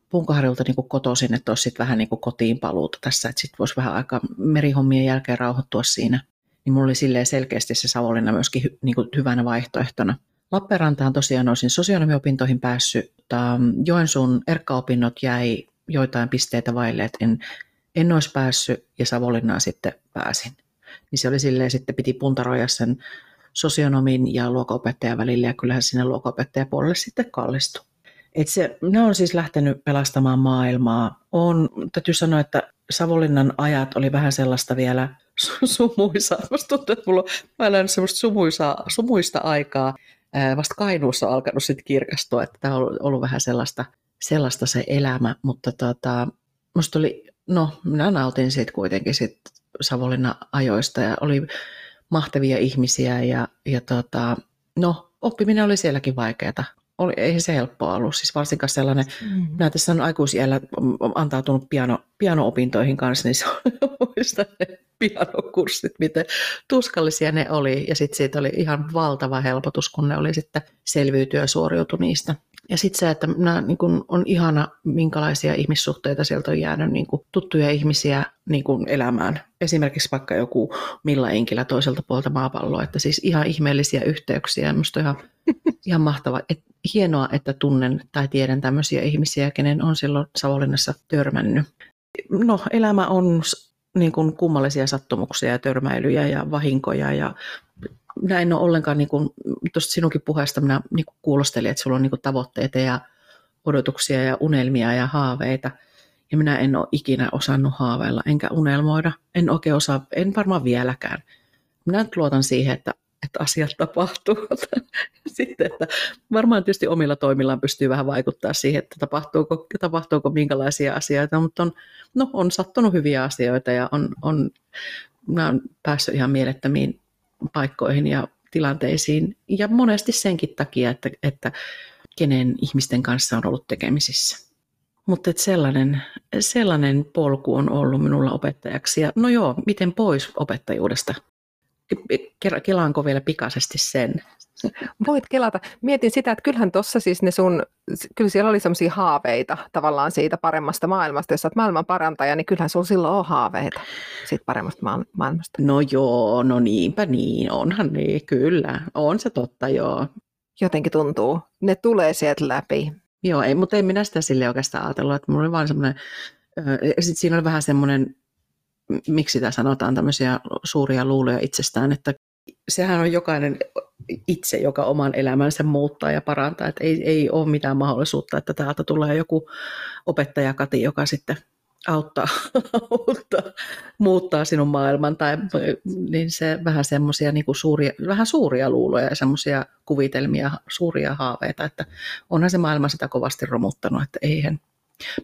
Punkaharjulta niin kuin kotoisin, että olisi sitten vähän niin kuin kotiin paluuta tässä, että sitten voisi vähän aika merihommien jälkeen rauhoittua siinä. Niin mulla oli silleen selkeästi se Savonlinna myöskin hy, niin kuin hyvänä vaihtoehtona. Lappeenrantaan tosiaan olisin sosionomiopintoihin päässyt, mutta Joensuun erkkaopinnot jäi joitain pisteitä vaille, että en, en olisi päässyt ja Savonlinnaan sitten pääsin. Niin se oli silleen, sitten piti puntaroida sen sosionomin ja luokaopettajan välillä ja kyllähän sinne luokaopettajapuolelle sitten kallistui. Et se, ne on siis lähtenyt pelastamaan maailmaa. On, täytyy sanoa, että Savonlinnan ajat oli vähän sellaista vielä sumuisaa. Musta tuntuu, että mulla on, sumuisaa, sumuista aikaa. Vasta Kainuussa on alkanut sitten kirkastua, että tämä on ollut, vähän sellaista, sellaista se elämä, mutta tota, musta oli, no minä nautin siitä kuitenkin sit Savonlinnan ajoista ja oli mahtavia ihmisiä ja, ja tota, no oppiminen oli sielläkin vaikeaa oli, ei se helppoa ollut, siis varsinkaan sellainen, mm. minä tässä on aikuisiellä antautunut piano, piano-opintoihin kanssa, niin se on muista ne pianokurssit, miten tuskallisia ne oli, ja sitten siitä oli ihan valtava helpotus, kun ne oli sitten selviytyä ja suoriutu niistä. Ja sitten se, että nämä, niin kun on ihana, minkälaisia ihmissuhteita sieltä on jäänyt niin kun, tuttuja ihmisiä niin kun, elämään. Esimerkiksi vaikka joku Milla Enkilä toiselta puolta maapalloa, että siis ihan ihmeellisiä yhteyksiä. Minusta ihan, ihan mahtava, et, hienoa, että tunnen tai tiedän tämmöisiä ihmisiä, kenen on silloin Savonlinnassa törmännyt. No, elämä on niin kuin kummallisia sattumuksia ja törmäilyjä ja vahinkoja ja minä en ole ollenkaan, niin kuin, tuosta sinunkin puheesta minä niin kuin kuulostelin, että sulla on niin kuin tavoitteita ja odotuksia ja unelmia ja haaveita. Ja minä en ole ikinä osannut haaveilla enkä unelmoida. En oikein osaa, en varmaan vieläkään. Minä nyt luotan siihen, että, että asiat tapahtuu. Sitten, että varmaan tietysti omilla toimillaan pystyy vähän vaikuttaa siihen, että tapahtuuko, tapahtuuko minkälaisia asioita, mutta on, no, on sattunut hyviä asioita ja on, on, minä olen päässyt ihan mielettömiin paikkoihin ja tilanteisiin ja monesti senkin takia, että, että kenen ihmisten kanssa on ollut tekemisissä. Mutta sellainen, sellainen polku on ollut minulla opettajaksi. Ja no joo, miten pois opettajuudesta? Kelaanko vielä pikaisesti sen? Voit kelata. Mietin sitä, että kyllähän tuossa siis ne sun, kyllä siellä oli semmoisia haaveita tavallaan siitä paremmasta maailmasta. Jos olet maailman parantaja, niin kyllähän sulla silloin on haaveita siitä paremmasta maailmasta. No joo, no niinpä niin, onhan niin, kyllä. On se totta, joo. Jotenkin tuntuu. Ne tulee sieltä läpi. Joo, ei, mutta ei minä sitä sille oikeastaan ajatellut, että mulla oli vaan semmoinen, sitten siinä oli vähän semmoinen, miksi sitä sanotaan, tämmöisiä suuria luuloja itsestään, että sehän on jokainen itse, joka oman elämänsä muuttaa ja parantaa, että ei, ei ole mitään mahdollisuutta, että täältä tulee joku opettaja Kati, joka sitten auttaa, auttaa muuttaa sinun maailman, tai niin se vähän semmoisia niin suuria, vähän suuria luuloja ja semmoisia kuvitelmia, suuria haaveita, että onhan se maailma sitä kovasti romuttanut, että eihän,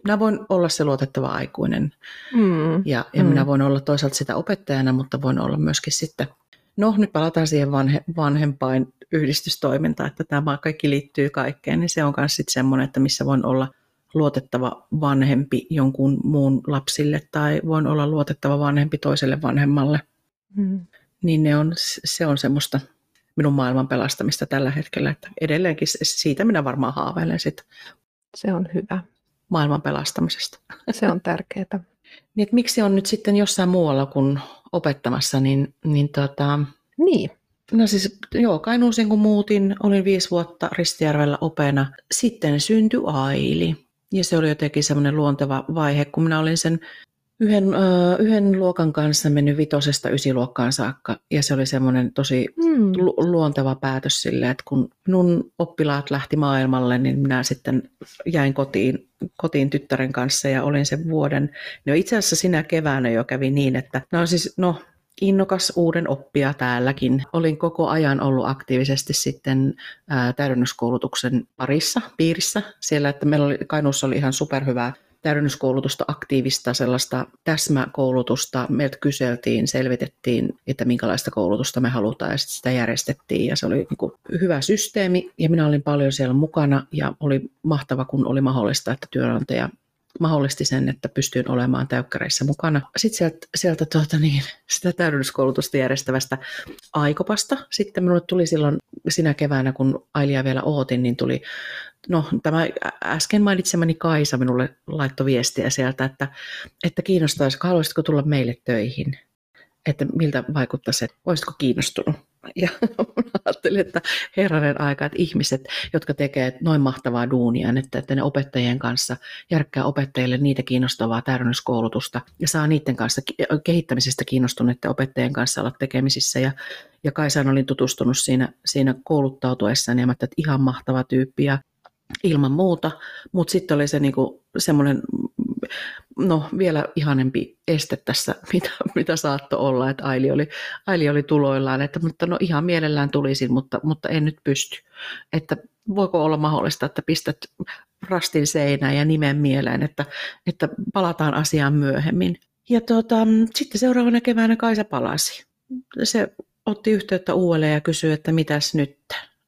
minä voin olla se luotettava aikuinen mm. ja, ja mm. minä voin olla toisaalta sitä opettajana, mutta voin olla myöskin sitten No nyt palataan siihen vanhe, vanhempain yhdistystoimintaan, että tämä kaikki liittyy kaikkeen, niin se on myös sitten semmoinen, että missä voin olla luotettava vanhempi jonkun muun lapsille tai voin olla luotettava vanhempi toiselle vanhemmalle. Mm. Niin ne on, se on semmoista minun maailman pelastamista tällä hetkellä, että edelleenkin siitä minä varmaan haaveilen sitä. Se on hyvä. Maailman pelastamisesta. Se on tärkeää. niin, miksi on nyt sitten jossain muualla kuin opettamassa, niin, niin, tota, niin. No siis joo, Kainuusin kun muutin, olin viisi vuotta Ristijärvellä opena. Sitten syntyi Aili. Ja se oli jotenkin semmoinen luonteva vaihe, kun minä olin sen yhden, uh, yhden luokan kanssa mennyt vitosesta ysiluokkaan saakka. Ja se oli semmoinen tosi mm. lu- luonteva päätös sille, että kun minun oppilaat lähti maailmalle, niin minä sitten jäin kotiin, kotiin tyttären kanssa ja olin sen vuoden. No itse asiassa sinä keväänä jo kävi niin, että no siis, no innokas uuden oppija täälläkin. Olin koko ajan ollut aktiivisesti sitten ää, täydennyskoulutuksen parissa, piirissä. Siellä, että meillä oli, Kainuussa oli ihan superhyvää täydennyskoulutusta, aktiivista sellaista täsmäkoulutusta. Meiltä kyseltiin, selvitettiin, että minkälaista koulutusta me halutaan ja sitä järjestettiin ja se oli niin kuin hyvä systeemi ja minä olin paljon siellä mukana ja oli mahtava, kun oli mahdollista, että työnantaja mahdollisti sen, että pystyin olemaan täykkäreissä mukana. Sitten sieltä, sieltä tuota niin, sitä täydennyskoulutusta järjestävästä Aikopasta. Sitten minulle tuli silloin sinä keväänä, kun Ailia vielä ootin, niin tuli, no tämä äsken mainitsemani Kaisa minulle laittoi viestiä sieltä, että, että kiinnostaisiko, haluaisitko tulla meille töihin? Että miltä vaikuttaisi, että olisitko kiinnostunut? Ja ajattelin, että herranen aika, että ihmiset, jotka tekevät noin mahtavaa duunia, että, että ne opettajien kanssa järkkää opettajille niitä kiinnostavaa täydennyskoulutusta ja saa niiden kanssa kehittämisestä kiinnostuneiden opettajien kanssa olla tekemisissä. Ja, ja Kaisaan olin tutustunut siinä, siinä kouluttautuessa, niin että ihan mahtava tyyppi ja ilman muuta, mutta sitten oli se niinku semmoinen no vielä ihanempi este tässä, mitä, mitä saattoi olla, että Aili oli, Aili oli tuloillaan, että mutta no ihan mielellään tulisin, mutta, mutta en nyt pysty. Että voiko olla mahdollista, että pistät rastin seinään ja nimen mieleen, että, että palataan asiaan myöhemmin. Ja tuota, sitten seuraavana keväänä Kaisa palasi. Se otti yhteyttä uudelleen ja kysyi, että mitäs nyt.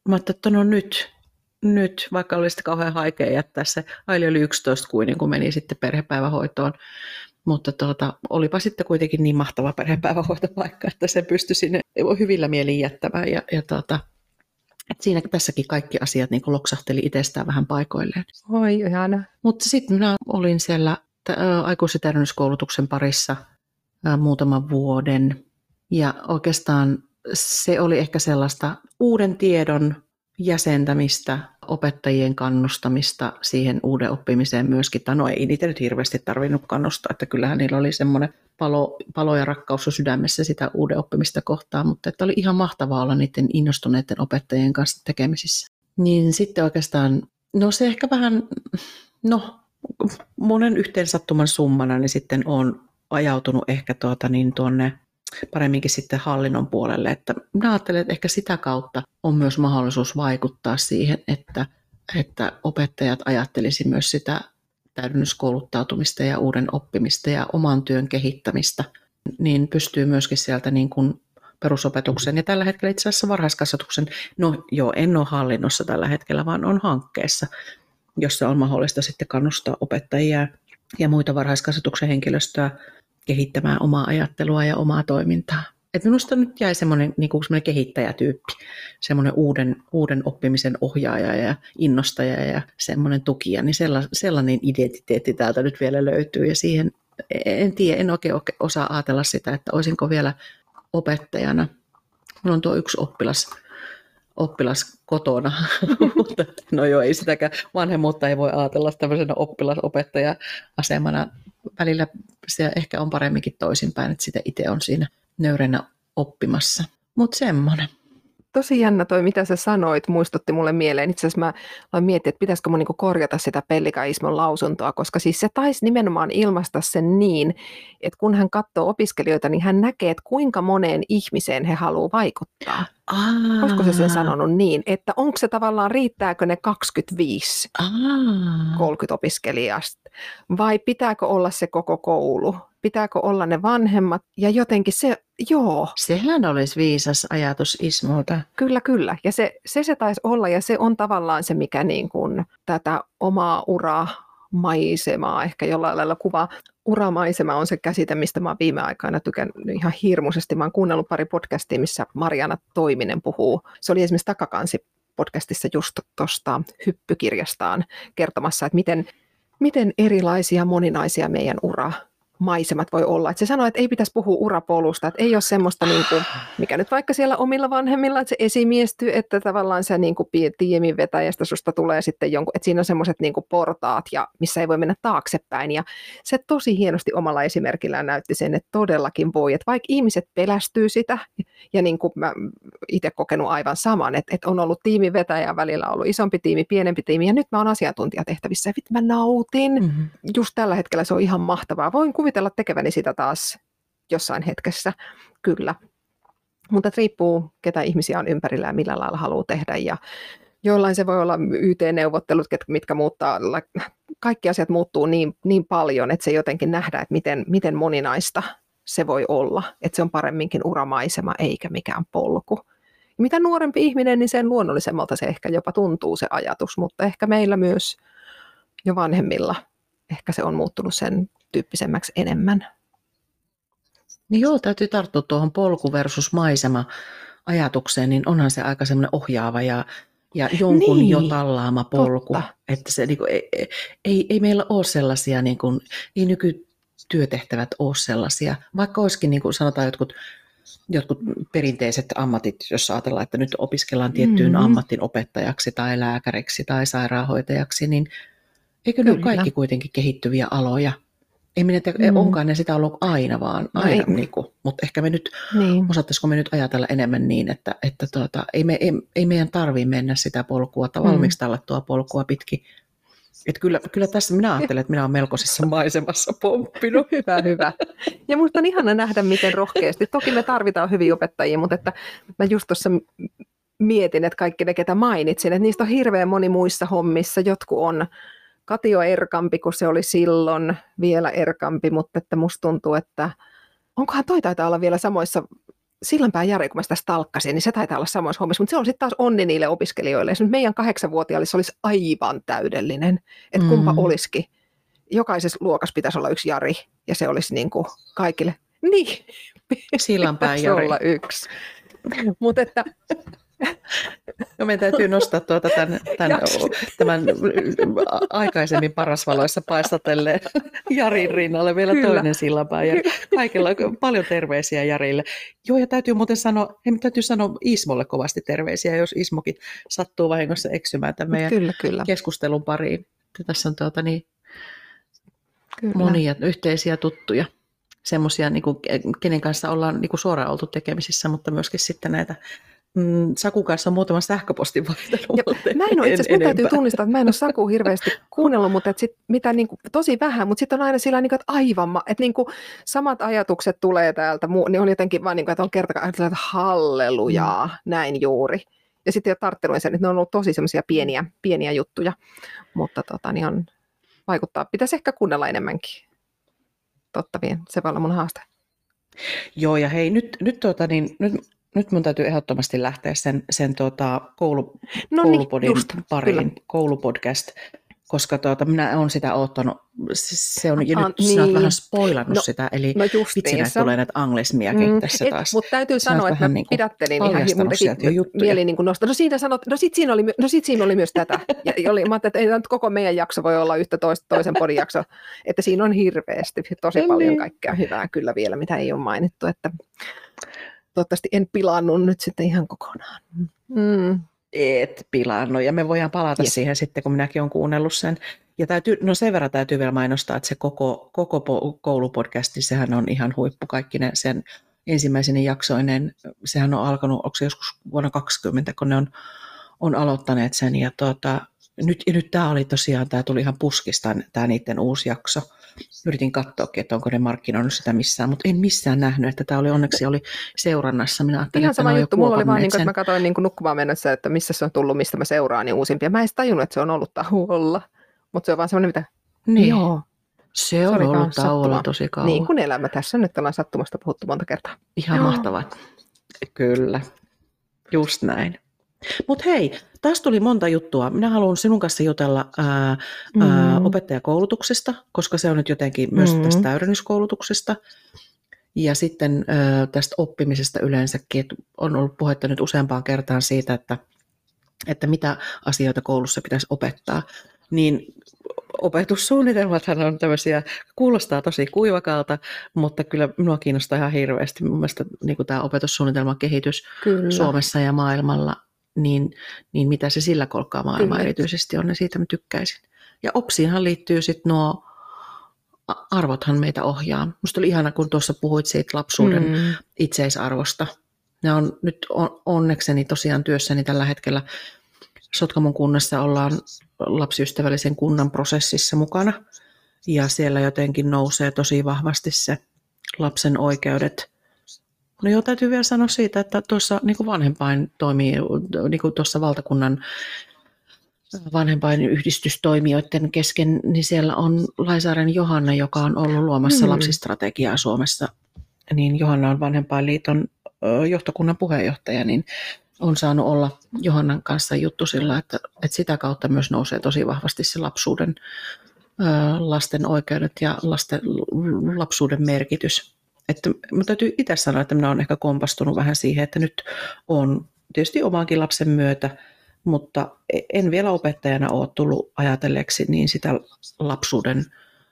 Mä ajattelin, että no nyt, nyt, vaikka oli sitten kauhean haikea jättää se, Aili oli 11 kuinen, kun meni sitten perhepäivähoitoon, mutta tuota, olipa sitten kuitenkin niin mahtava perhepäivähoitopaikka, että se pystyi sinne hyvillä mielin jättämään ja, ja tuota, et siinä tässäkin kaikki asiat niin loksahteli itsestään vähän paikoilleen. Oi, ihana. Mutta sitten minä olin siellä aikuisitärnyyskoulutuksen parissa ää, muutaman vuoden. Ja oikeastaan se oli ehkä sellaista uuden tiedon jäsentämistä, opettajien kannustamista siihen uuden oppimiseen myöskin. Tai no ei niitä nyt hirveästi tarvinnut kannustaa, että kyllähän niillä oli semmoinen palo, palo ja rakkaus sydämessä sitä uuden oppimista kohtaan, mutta että oli ihan mahtavaa olla niiden innostuneiden opettajien kanssa tekemisissä. Niin sitten oikeastaan, no se ehkä vähän, no monen yhteensattuman summana, niin sitten on ajautunut ehkä tuota niin tuonne paremminkin sitten hallinnon puolelle. Että minä ajattelen, että ehkä sitä kautta on myös mahdollisuus vaikuttaa siihen, että, että opettajat ajattelisi myös sitä täydennyskouluttautumista ja uuden oppimista ja oman työn kehittämistä, niin pystyy myöskin sieltä niin kuin perusopetuksen ja tällä hetkellä itse asiassa varhaiskasvatuksen, no joo, en ole hallinnossa tällä hetkellä, vaan on hankkeessa, jossa on mahdollista sitten kannustaa opettajia ja muita varhaiskasvatuksen henkilöstöä kehittämään omaa ajattelua ja omaa toimintaa. Et minusta nyt jäi semmoinen, niin kuin semmoinen kehittäjätyyppi, semmoinen uuden, uuden oppimisen ohjaaja ja innostaja ja semmoinen tukija, niin sellainen identiteetti täältä nyt vielä löytyy ja siihen en tiedä, en oikein osaa ajatella sitä, että olisinko vielä opettajana. Minulla on tuo yksi oppilas, oppilas kotona, mutta no joo, ei sitäkään vanhemmuutta ei voi ajatella tämmöisenä oppilasopettaja-asemana. Välillä se ehkä on paremminkin toisinpäin, että sitä itse on siinä nöyränä oppimassa. Mutta semmoinen tosi jännä toi, mitä sä sanoit, muistutti mulle mieleen. Itse asiassa mä aloin miettiä, että pitäisikö mun niinku korjata sitä Pellika-Ismon lausuntoa, koska siis se taisi nimenomaan ilmaista sen niin, että kun hän katsoo opiskelijoita, niin hän näkee, että kuinka moneen ihmiseen he haluaa vaikuttaa. Aa. Olisiko se sen sanonut niin, että onko se tavallaan, riittääkö ne 25, Aa. 30 opiskelijasta, vai pitääkö olla se koko koulu? pitääkö olla ne vanhemmat, ja jotenkin se, joo. Sehän olisi viisas ajatus Ismolta. Kyllä, kyllä, ja se, se, se taisi olla, ja se on tavallaan se, mikä niin kuin tätä omaa uraa maisemaa ehkä jollain lailla kuvaa. Uramaisema on se käsite, mistä mä oon viime aikoina tykännyt ihan hirmuisesti. Mä oon kuunnellut pari podcastia, missä Mariana Toiminen puhuu. Se oli esimerkiksi Takakansi podcastissa just tuosta hyppykirjastaan kertomassa, että miten, miten erilaisia moninaisia meidän ura maisemat voi olla. Että se sanoo, että ei pitäisi puhua urapolusta, että ei ole semmoista, niin kuin, mikä nyt vaikka siellä omilla vanhemmilla, että se esimiestyy, että tavallaan se niin kuin tiimin vetäjästä susta tulee sitten jonkun, että siinä on semmoiset niin portaat, ja missä ei voi mennä taaksepäin. Ja se tosi hienosti omalla esimerkillään näytti sen, että todellakin voi, että vaikka ihmiset pelästyy sitä, ja niin kuin mä itse kokenut aivan saman, että, että on ollut tiimivetäjä välillä ollut isompi tiimi, pienempi tiimi, ja nyt mä oon asiantuntijatehtävissä, ja mä nautin. Mm-hmm. Just tällä hetkellä se on ihan mahtavaa. Voin kuvitella tekeväni sitä taas jossain hetkessä, kyllä. Mutta riippuu, ketä ihmisiä on ympärillä ja millä lailla haluaa tehdä. Ja jollain se voi olla YT-neuvottelut, mitkä muuttaa, kaikki asiat muuttuu niin, niin paljon, että se jotenkin nähdään, että miten, miten moninaista se voi olla. Että se on paremminkin uramaisema eikä mikään polku. Mitä nuorempi ihminen, niin sen luonnollisemmalta se ehkä jopa tuntuu se ajatus, mutta ehkä meillä myös jo vanhemmilla ehkä se on muuttunut sen tyyppisemmäksi enemmän. Niin joo, täytyy tarttua tuohon polku versus maisema ajatukseen, niin onhan se aika semmoinen ohjaava ja, ja jonkun niin, jo tallaama polku. Totta. Että se, niin kuin, ei, ei, ei, meillä ole sellaisia, niin kuin, ei nykytyötehtävät ole sellaisia, vaikka olisikin niin kuin sanotaan jotkut jotkut perinteiset ammatit, jos ajatellaan, että nyt opiskellaan tiettyyn mm-hmm. ammattin opettajaksi tai lääkäriksi tai sairaanhoitajaksi, niin eikö ne kaikki kuitenkin kehittyviä aloja? Ei minä tiedä, mm. onkaan ne sitä ollut aina vaan, no aina, no niin kuin, mutta ehkä me nyt, niin. osattaisiko me nyt ajatella enemmän niin, että, että tuota, ei, me, ei, ei meidän tarvitse mennä sitä polkua, tai mm. valmiiksi tuo polkua pitkin. Että kyllä, kyllä tässä minä ajattelen, että minä olen melkoisessa maisemassa pomppinut. hyvä, hyvä. Ja minusta on ihana nähdä, miten rohkeasti. Toki me tarvitaan hyviä opettajia, mutta että mä just tuossa mietin, että kaikki ne, ketä mainitsin, että niistä on hirveän moni muissa hommissa. Jotkut on Katio erkampi kuin se oli silloin, vielä erkampi, mutta että musta tuntuu, että onkohan toi taitaa olla vielä samoissa Sillanpään Jari, kun mä sitä stalkkasin, niin se taitaa olla samoissa hommissa, mutta se on sitten taas onni niille opiskelijoille. Esimerkiksi meidän kahdeksanvuotiaalle se olisi aivan täydellinen, että kumpa mm. olisikin. Jokaisessa luokassa pitäisi olla yksi Jari, ja se olisi niin kuin kaikille. Niin, Sillanpään Jari. olla yksi. Mutta että No meidän täytyy nostaa tuota tämän, tämän, tämän aikaisemmin parasvaloissa paistatelleen Jarin rinnalle vielä Kyllä. toinen sillanpää. Ja kaikilla paljon terveisiä Jarille. Joo, ja täytyy muuten sanoa, hei, täytyy sanoa Ismolle kovasti terveisiä, jos Ismokin sattuu vahingossa eksymään tämän meidän kyllä, kyllä. keskustelun pariin. Tässä on tuota niin, Kyllä. monia yhteisiä tuttuja, semmoisia, niin kenen kanssa ollaan niin kuin suoraan oltu tekemisissä, mutta myöskin sitten näitä mm, Sakun kanssa muutaman sähköpostin vaihtanut. Mä en ole itse asiassa, täytyy tunnistaa, että mä en ole Saku hirveästi kuunnellut, mutta et sit, mitä niin kuin, tosi vähän, mutta sitten on aina sillä niin kuin, että aivan, että niin kuin, samat ajatukset tulee täältä, niin on jotenkin vaan niin kuin, että on kerta että hallelujaa, mm. näin juuri. Ja sitten ei ole tarttunut sen, että ne on ollut tosi semmoisia pieniä, pieniä juttuja, mutta tota, niin on, vaikuttaa. Pitäisi ehkä kuunnella enemmänkin. Totta vien, se voi olla mun haaste. Joo, ja hei, nyt, nyt, tuota, niin, nyt, nyt mun täytyy ehdottomasti lähteä sen, sen tuota, koulu, no niin, koulupodin just, pariin, kyllä. koulupodcast koska tuota, minä olen sitä ottanut, se on, ja A, nyt niin. sinä olet vähän spoilannut no, sitä, eli no vitsi näitä tulee näitä anglismiakin mm, tässä et, taas. Mutta täytyy sinä sanoa, että mä niin pidättelin ihan, mun teki mieli niin kuin nostaa. No siitä sanot, no sit siinä oli, no sit siinä oli myös tätä. Ja oli, mä ajattelin, että ei nyt koko meidän jakso voi olla yhtä toista, toisen podin jakso, että siinä on hirveästi tosi niin. paljon kaikkea hyvää kyllä vielä, mitä ei ole mainittu, että toivottavasti en pilannut nyt sitten ihan kokonaan. Mm et pilannut, ja me voidaan palata yes. siihen sitten, kun minäkin olen kuunnellut sen. Ja täytyy, no sen verran täytyy vielä mainostaa, että se koko, koko koulupodcasti, sehän on ihan huippu, kaikki ne sen ensimmäisen jaksoinen, sehän on alkanut, onko se joskus vuonna 2020, kun ne on, on aloittaneet sen, ja tuota, nyt, ja nyt tämä oli tosiaan, tämä tuli ihan puskista, tämä niiden uusi jakso. Yritin katsoakin, että onko ne markkinoinut sitä missään, mutta en missään nähnyt, että tämä oli onneksi oli seurannassa. Minä ajattelin, ihan sama juttu, mulla oli vaan niin kuin, että mä katsoin niin kuin nukkumaan mennessä, että missä se on tullut, mistä mä seuraan, niin uusimpia. Mä en edes tajunnut, että se on ollut tauolla, mutta se on vaan semmoinen, mitä, niin. joo. Se on se ollut tauolla tosi kauan. Niin kuin elämä tässä nyt ollaan sattumasta puhuttu monta kertaa. Ihan joo. mahtavaa. Kyllä, just näin. Mutta hei, taas tuli monta juttua. Minä haluan sinun kanssa jutella ää, mm. ää, opettajakoulutuksesta, koska se on nyt jotenkin myös mm. tästä täydennyskoulutuksesta. Ja sitten ää, tästä oppimisesta yleensäkin, että on ollut puhetta nyt useampaan kertaan siitä, että, että mitä asioita koulussa pitäisi opettaa. Niin opetussuunnitelmathan on tämmöisiä, kuulostaa tosi kuivakalta, mutta kyllä minua kiinnostaa ihan hirveästi mun mielestä niin tämä opetussuunnitelman kehitys kyllä. Suomessa ja maailmalla niin, niin mitä se sillä kolkkaa maailma Kyllä. erityisesti on, ja siitä mä tykkäisin. Ja OPSiinhan liittyy sitten nuo arvothan meitä ohjaa. Musta oli ihana, kun tuossa puhuit siitä lapsuuden mm. itseisarvosta. Ne on nyt on, onnekseni tosiaan työssäni tällä hetkellä Sotkamon kunnassa ollaan lapsiystävällisen kunnan prosessissa mukana. Ja siellä jotenkin nousee tosi vahvasti se lapsen oikeudet No joo, täytyy vielä sanoa siitä, että tuossa niin kuin vanhempain toimii, niin kuin tuossa valtakunnan vanhempain yhdistystoimijoiden kesken, niin siellä on Laisaaren Johanna, joka on ollut luomassa mm. lapsistrategiaa Suomessa. Niin Johanna on vanhempainliiton johtokunnan puheenjohtaja, niin on saanut olla Johannan kanssa juttu sillä, että, että sitä kautta myös nousee tosi vahvasti se lapsuuden, lasten oikeudet ja lasten, lapsuuden merkitys että mä täytyy itse sanoa, että minä olen ehkä kompastunut vähän siihen, että nyt on tietysti omaankin lapsen myötä, mutta e- en vielä opettajana ole tullut ajatelleeksi niin sitä lapsuuden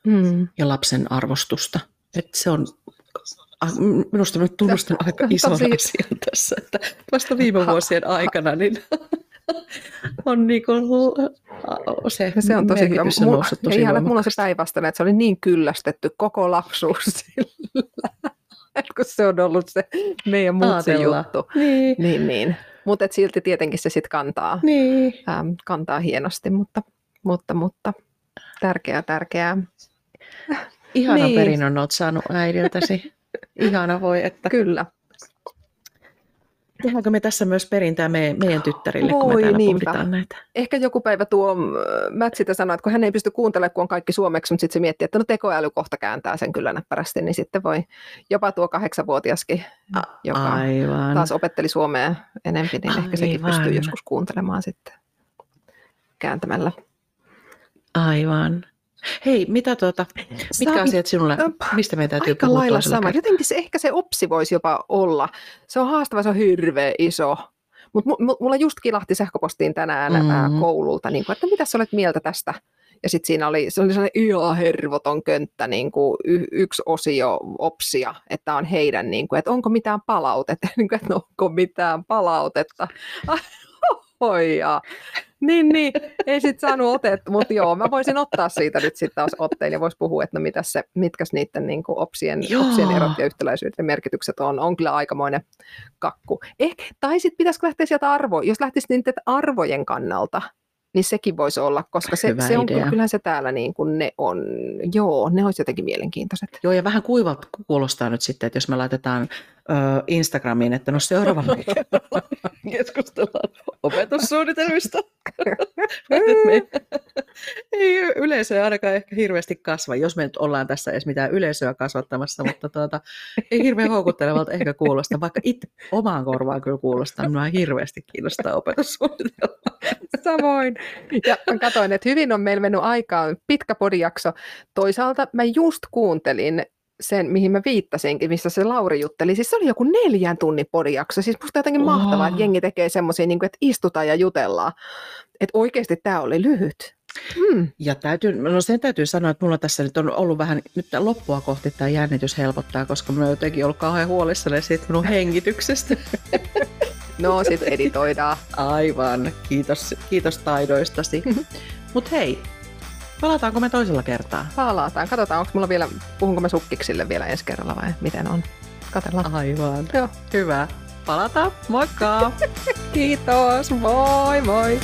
mm. ja lapsen arvostusta. Että se on, minusta nyt tunnustan aika ison asian tässä, että vasta viime vuosien aikana niin on niin kuin, se, se on tosi hyvä. On noussut tosi ihan, mulla on se päinvastainen, että se oli niin kyllästetty koko lapsuus sillä, kun se on ollut se meidän muut juttu. Niin. niin, niin. Mutta silti tietenkin se sitten kantaa, niin. ähm, kantaa hienosti, mutta, mutta, mutta tärkeää, tärkeää. Ihana niin. perinnön olet saanut äidiltäsi. Ihana voi, että... Kyllä. Tehdäänkö me tässä myös perintää meidän, meidän tyttärille, Voi, kun me täällä niinpä. pohditaan näitä? Ehkä joku päivä tuo Matt sitä sanoi, että kun hän ei pysty kuuntelemaan, kun on kaikki suomeksi, mutta sitten se miettii, että no tekoäly kohta kääntää sen kyllä näppärästi, niin sitten voi jopa tuo kahdeksanvuotiaskin, joka Aivan. taas opetteli suomea enemmän, niin Aivan. ehkä sekin pystyy joskus kuuntelemaan sitten kääntämällä. Aivan. Hei, mitä tuota, mitkä asiat sinulle, mistä meidän täytyy Aika puhua lailla sama. Jotenkin se, ehkä se opsi voisi jopa olla. Se on haastava, se on hirveän iso. Mutta mulla just kilahti sähköpostiin tänään mm-hmm. koululta, niin kuin, että mitä sä olet mieltä tästä ja sitten siinä oli, se oli sellainen ihan hervoton könttä, niin kuin y- yksi osio opsia, että on heidän, niin kuin, että onko mitään palautetta, niin kuin, että onko mitään palautetta. Ja. Niin, niin, ei sitten saanut otetta, mutta joo, mä voisin ottaa siitä nyt sitten taas otteen ja voisi puhua, että no mitä se, mitkä niiden niin kuin opsien, opsien erot ja yhtäläisyydet ja merkitykset on. On kyllä aikamoinen kakku. Eh, tai sitten pitäisikö lähteä sieltä arvo, jos lähtisi niiden arvojen kannalta, niin sekin voisi olla, koska se, se on, kyllähän se täällä niin kuin ne on, joo, ne olisi jotenkin mielenkiintoiset. Joo, ja vähän kuivalta kuulostaa nyt sitten, että jos me laitetaan Instagramiin, että no seuraavalla keskustellaan opetussuunnitelmista. me ei yleisöä ainakaan ehkä hirveästi kasva, jos me nyt ollaan tässä edes mitään yleisöä kasvattamassa, mutta tuota, ei hirveän houkuttelevalta ehkä kuulosta, vaikka itse omaan korvaan kyllä kuulostaa, minua hirveästi kiinnostaa opetussuunnitelma. Samoin. Ja katsoin, että hyvin on meillä mennyt aikaa, pitkä podijakso. Toisaalta mä just kuuntelin sen, mihin mä viittasinkin, missä se Lauri jutteli. Siis se oli joku neljän tunnin podijakso. Siis musta jotenkin oh. mahtavaa, että jengi tekee semmoisia, niin että istutaan ja jutellaan. Että oikeasti tämä oli lyhyt. Hmm. Ja täytyy, no sen täytyy sanoa, että mulla tässä nyt on ollut vähän, nyt loppua kohti tämä jännitys helpottaa, koska mä oon jotenkin ollut kauhean huolissani siitä minun hengityksestä. no, sitten editoidaan. Aivan, kiitos, kiitos taidoistasi. Mutta hei, Palataanko me toisella kertaa? Palataan. Katsotaan, onko mulla vielä, puhunko mä sukkiksille vielä ensi kerralla vai miten on. Katellaan. Aivan. Joo. Hyvä. Palataan. Moikka! Kiitos. Moi moi.